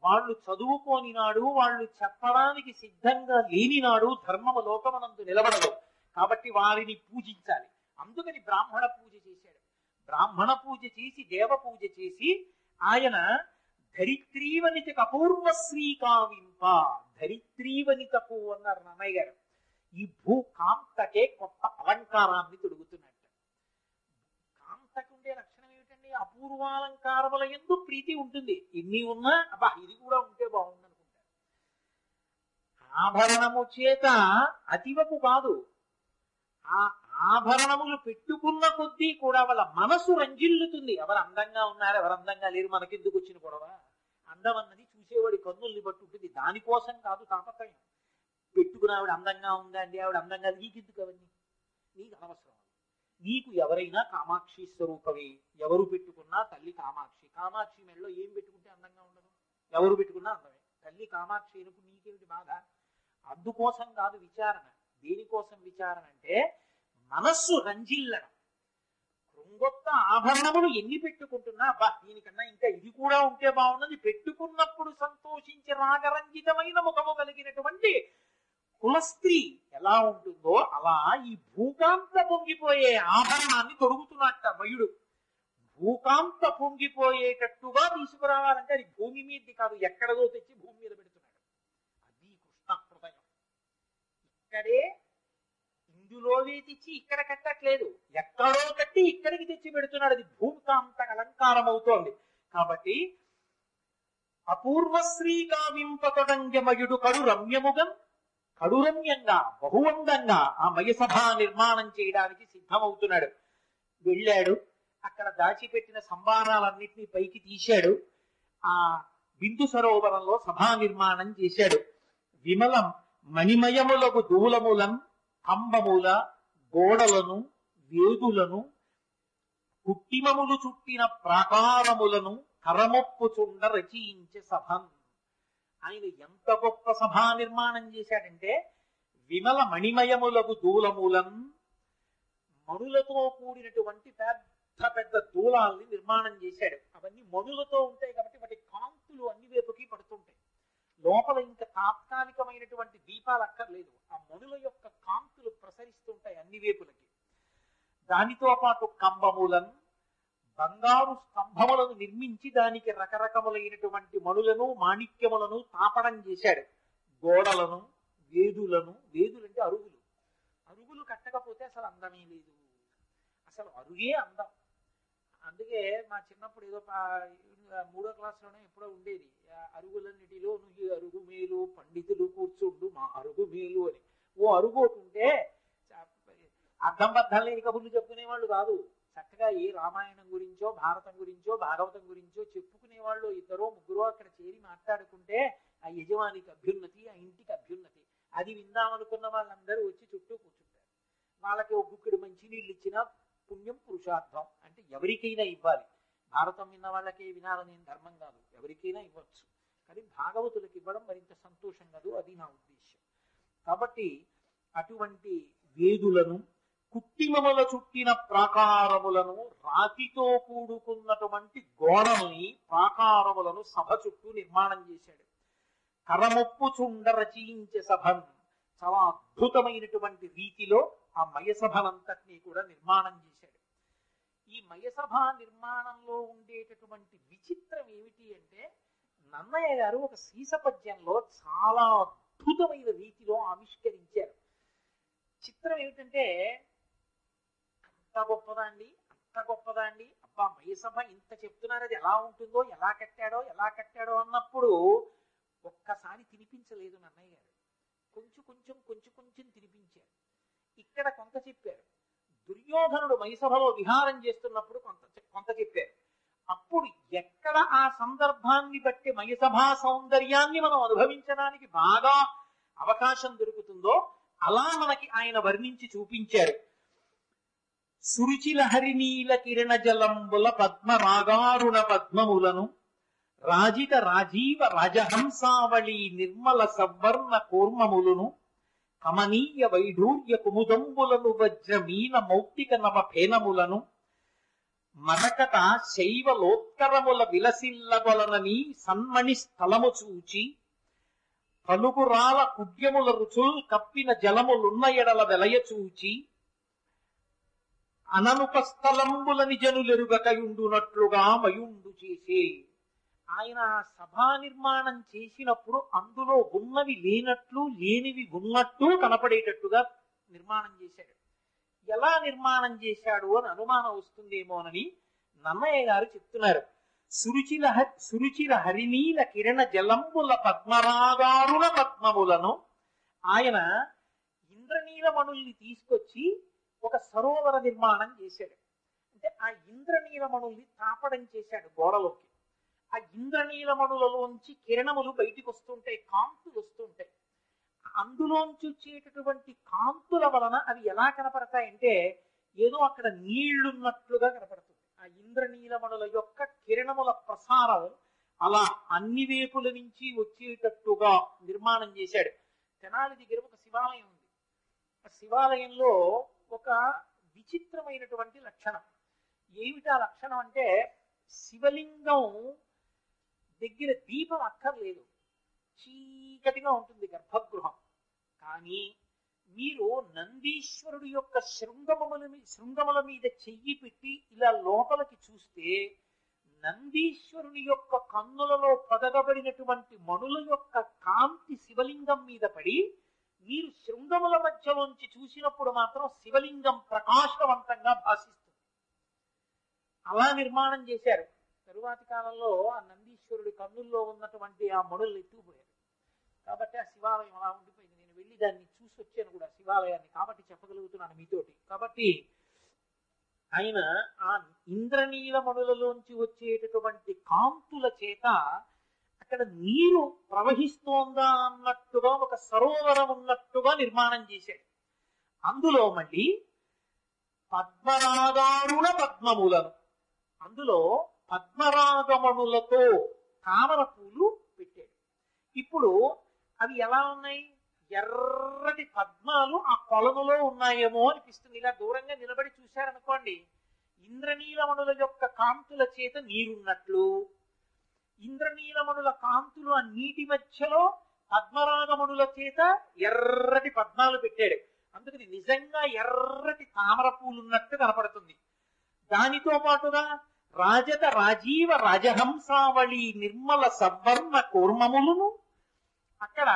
వాళ్ళు చదువుకోని నాడు వాళ్ళు చెప్పడానికి సిద్ధంగా లేని నాడు ధర్మము లోకమనందు నిలబడదు. కాబట్టి వారిని పూజించాలి. అందుకని బ్రాహ్మణ పూజ చేశాడు. బ్రాహ్మణ పూజ చేసి దేవ పూజ చేసి ఆయన ధరిత్రీవనితకు అపూర్వ శ్రీకావింప ధరిత్రీవనితకు అన్నారు నన్నయ్య గారు. ఈ భూకాంతకే కొత్త అలంకారాన్ని తొడుగుతున్నట్టు. కాంతకు ఉండే లక్షణం ఏమిటండి? అపూర్వాలంకారముల ఎందు ప్రీతి ఉంటుంది. ఎన్ని ఉన్నా అబ్బా ఇది కూడా ఉంటే బాగుంది అనుకుంటారు ఆభరణము చేత అతివకు కాదు. ఆ ఆభరణములు పెట్టుకున్న కొద్దీ కూడా వాళ్ళ మనసు రంజిల్లుతుంది. ఎవరు అందంగా ఉన్నారు ఎవరు అందంగా లేరు మనకెందుకు వచ్చిన గొడవ? అందం అన్నది చూసేవాడి కన్నుల్ని బట్టి ఉంటుంది. దానికోసం కాదు తాపత్రయం. పెట్టుకున్న ఆవిడ అందంగా ఉందండి ఆవిడ అందంగా నీకెందుకు అవన్నీ? నీకు అనవసరం నీకు ఎవరైనా కామాక్షి స్వరూపమే. ఎవరు పెట్టుకున్నా తల్లి కామాక్షి. కామాక్షి మెడలో ఏం పెట్టుకుంటే అందంగా ఉండదు? ఎవరు పెట్టుకున్నా అందమే. తల్లి కామాక్షి అయినప్పుడు నీకేమిటి బాధ? అందుకోసం కాదు విచారణ. దేనికోసం విచారణ అంటే మనస్సు రంజిల్లడం. కృంగొత్త ఆభరణములు ఎన్ని పెట్టుకుంటున్నా బా దీనికన్నా ఇంకా ఇది కూడా ఉంటే బాగున్నది పెట్టుకున్నప్పుడు సంతోషించి రాగరంజితమైన ముఖము కలిగినటువంటి కులస్త్రీ ఎలా ఉంటుందో అలా ఈ భూకాంత పొంగిపోయే ఆభరణాన్ని తొడుగుతున్నట్ట మయుడు. భూకాంత పొంగిపోయేటట్టుగా తీసుకురావాలంటే అది భూమి మీది కాదు ఎక్కడదో తెచ్చి భూమి మీద పెడుతున్నాడు. అది కృష్ణ హృదయం ఇక్కడే ఇందులోనే తెచ్చి ఇక్కడ కట్టట్లేదు. ఎక్కడో కట్టి ఇక్కడికి తెచ్చి పెడుతున్నాడు. అది భూమికాంత అలంకారం అవుతోంది కాబట్టి అపూర్వ శ్రీకావింపతొడంగమయుడు కడు రమ్యముగం కడురమ్యంగా బహువందంగా ఆ మయసభ నిర్మాణం చేయడానికి సిద్ధమవుతున్నాడు. వెళ్ళాడు. అక్కడ దాచిపెట్టిన సంభారాలన్నింటినీ పైకి తీశాడు. ఆ బిందు సరోవరంలో సభా నిర్మాణం చేశాడు. విమలం మణిమయములకు దూలములం కంబముల గోడలను వేదులను కుట్టిమములు చుట్టిన ప్రాకారములను కరమొప్పుచుండ రచయించే సభం. ఆయన ఎంత గొప్ప సభా నిర్మాణం చేశాడంటే విమల మణిమయములకు దూలములం మణులతో కూడినటువంటి పెద్ద పెద్ద దూలాల్ని నిర్మాణం చేశాడు. అవన్నీ మణులతో ఉంటాయి కాబట్టి వాటి కాంతులు అన్ని వైపుకి పడుతుంటాయి. లోపల ఇంకా తాత్కాలికమైనటువంటి దీపాలు అక్కర్లేదు. ఆ మణుల యొక్క కాంతులు ప్రసరిస్తుంటాయి అన్ని వేపులకి. దానితో పాటు కంబములను బంగారు స్తంభములను నిర్మించి దానికి రకరకములైనటువంటి మణులను మాణిక్యములను తాపడం చేశాడు. గోడలను వేదులను వేదులంటే అరుగులు. అరుగులు కట్టకపోతే అసలు అందమే లేదు. అసలు అరుగే అందం. అందుకే మా చిన్నప్పుడు ఏదో మూడో క్లాస్లోనే ఎప్పుడో ఉండేది. అరుగులన్నిటిలో నువ్వు ఈ అరుగు మేలు పండితులు కూర్చుండు మా అరుగు మేలు అని. ఓ అరుగు ఒకటి ఉంటే అర్థం బద్దం లేని కబుర్లు చెప్పుకునేవాళ్ళు కాదు. చక్కగా ఏ రామాయణం గురించో భారతం గురించో భాగవతం గురించో చెప్పుకునే వాళ్ళు ఇద్దరో ముగ్గురో అక్కడ చేరి మాట్లాడుకుంటే ఆ యజమానికి అభ్యున్నతి ఆ ఇంటికి అభ్యున్నతి. అది విందామనుకున్న వాళ్ళందరూ వచ్చి చుట్టూ కూర్చుంటారు. వాళ్ళకి ఒక మంచి మంచినీళ్ళు ఇచ్చినా పుణ్యం పురుషార్థం అంటే ఎవరికైనా ఇవ్వాలి. భారతం విన్న వాళ్ళకే వినాలని ధర్మం కాదు. ఎవరికైనా ఇవ్వచ్చు. కానీ భాగవతులకు ఇవ్వడం మరింత సంతోషం కాదు. అది నా ఉద్దేశం కాబట్టి అటువంటి వేదులను కుట్టిమముల చుట్టిన ప్రాకారములను రాతితో కూడుకున్నటువంటి గోడల్ని ప్రాకారములను సభ చుట్టూ నిర్మాణం చేశాడు. కరమొప్పు చుండ రచయించే సభను చాలా అద్భుతమైనటువంటి రీతిలో ఆ మయసభనంతటినీ కూడా నిర్మాణం చేశాడు. ఈ మయసభ నిర్మాణంలో ఉండేటటువంటి విచిత్రం ఏమిటి అంటే నన్నయ్య గారు ఒక సీస పద్యంలో చాలా అద్భుతమైన రీతిలో ఆవిష్కరించారు. చిత్రం ఏమిటంటే అంత గొప్పదా అండి అంత గొప్పదా అండి అబ్బా మయసభ ఇంత చెప్తున్నారు అది ఎలా ఉంటుందో ఎలా కట్టాడో ఎలా కట్టాడో అన్నప్పుడు ఒక్కసారి తినిపించలేదు నన్నయ్య గారు. కొంచెం కొంచెం కొంచెం కొంచెం తినిపించారు. ఇక్కడ కొంత చెప్పారు. దుర్యోధనుడు మైసభలో విహారం చేస్తున్నప్పుడు కొంత కొంత చెప్పారు. అప్పుడు ఎక్కడ ఆ సందర్భాన్ని బట్టి మయసభా సౌందర్యాన్ని మనం అనుభవించడానికి బాగా అవకాశం దొరుకుతుందో అలా మనకి ఆయన వర్ణించి చూపించారు. సురుచిల హరినీల కిరణ జలంబుల పద్మ రాగారుణ పద్మములను రాజిత రాజీవ రాజహంసావళి నిర్మల సవర్ణ కూర్మములను కమనీయ వైఢూర్య కుముదంబులను వజ్రమీన మౌక్తిక నవ ఫేనములను మరకట శైవలోత్తరముల విలసిల్లగొలనని సన్మణి స్థలము చూచి పలుగురాల కుడ్యముల రుచుల్ కప్పిన జలములున్న ఎడల వెలయ చూచి అననుపస్థలంబులని జనులెరుగకయుండునట్లుగా మయుండు చేసే ఆయన సభా నిర్మాణం చేసినప్పుడు అందులో ఉన్నవి లేనట్లు లేనివి ఉన్నట్టు కనపడేటట్టుగా నిర్మాణం చేశాడు. ఎలా నిర్మాణం చేశాడు అని అనుమానం వస్తుందేమోనని నన్నయ్య గారు చెప్తున్నారు. సురుచిల హ- సురుచిర హరినీల కిరణ జలంబుల పద్మరాగారుణ పద్మములను ఆయన ఇంద్రనీలమణుల్ని తీసుకొచ్చి ఒక సరోవర నిర్మాణం చేశాడు. అంటే ఆ ఇంద్రనీలమణుల్ని తాపడం చేశాడు గోడలోకి. ఆ ఇంద్రనీలమణులలోంచి కిరణములు బయటికి వస్తుంటాయి కాంతులు వస్తుంటాయి. అందులోంచి వచ్చేటటువంటి కాంతుల వలన అవి ఎలా కనపడతాయంటే ఏదో అక్కడ నీళ్ళున్నట్లుగా కనపడుతుంది. ఆ ఇంద్రనీలమణుల యొక్క కిరణముల ప్రసారం అలా అన్ని వేపుల నుంచి వచ్చేటట్టుగా నిర్మాణం చేశాడు. తెనాలి దగ్గర ఒక శివాలయం ఉంది. ఆ శివాలయంలో ఒక విచిత్రమైనటువంటి లక్షణం. ఏమిటి ఆ లక్షణం అంటే శివలింగం దగ్గర దీపం అక్కర్లేదు. చీకటిగా ఉంటుంది గర్భగృహం. కానీ మీరు నందీశ్వరుడు యొక్క శృంగముల శృంగముల మీద చెయ్యి పెట్టి ఇలా లోపలికి చూస్తే నందీశ్వరుని యొక్క కన్నులలో పదగబడినటువంటి మణుల యొక్క కాంతి శివలింగం మీద పడి మీరు శృంగముల మధ్యలోంచి చూసినప్పుడు మాత్రం శివలింగం ప్రకాశవంతంగా భాషిస్తుంది అలా నిర్మాణం చేశారు. తరువాతి కాలంలో ఆ పరమేశ్వరుడి కన్నుల్లో ఉన్నటువంటి ఆ మణుల్ని ఎత్తుకుపోయారు. కాబట్టి ఆ శివాలయం అలా ఉండిపోయింది. నేను వెళ్ళి దాన్ని చూసి వచ్చాను కూడా శివాలయాన్ని. కాబట్టి చెప్పగలుగుతున్నాను మీతోటి. కాబట్టి ఆయన ఆ ఇంద్రనీలమణులలోంచి వచ్చేటటువంటి కాంతుల చేత అక్కడ నీరు ప్రవహిస్తోందా అన్నట్టుగా ఒక సరోవరం ఉన్నట్టుగా నిర్మాణం చేశాడు. అందులో మళ్ళీ పద్మరాగారుణ పద్మములను అందులో పద్మరాగమణులతో తామర పూలు పెట్టాడు. ఇప్పుడు అవి ఎలా ఉన్నాయి? ఎర్రటి పద్మాలు ఆ కొలనులో ఉన్నాయేమో అనిపిస్తుంది. ఇలా దూరంగా నిలబడి చూశారనుకోండి ఇంద్రనీలమణుల యొక్క కాంతుల చేత నీరున్నట్లు ఇంద్రనీలమణుల కాంతులు ఆ నీటి మధ్యలో పద్మరాగమణుల చేత ఎర్రటి పద్మాలు పెట్టాడు. అందుకని నిజంగా ఎర్రటి తామర పూలు ఉన్నట్టు కనపడుతుంది. దానితో పాటుగా రాజత రాజీవ రాజహంసావళి నిర్మల సవర్ణ కూర్మములను. అక్కడ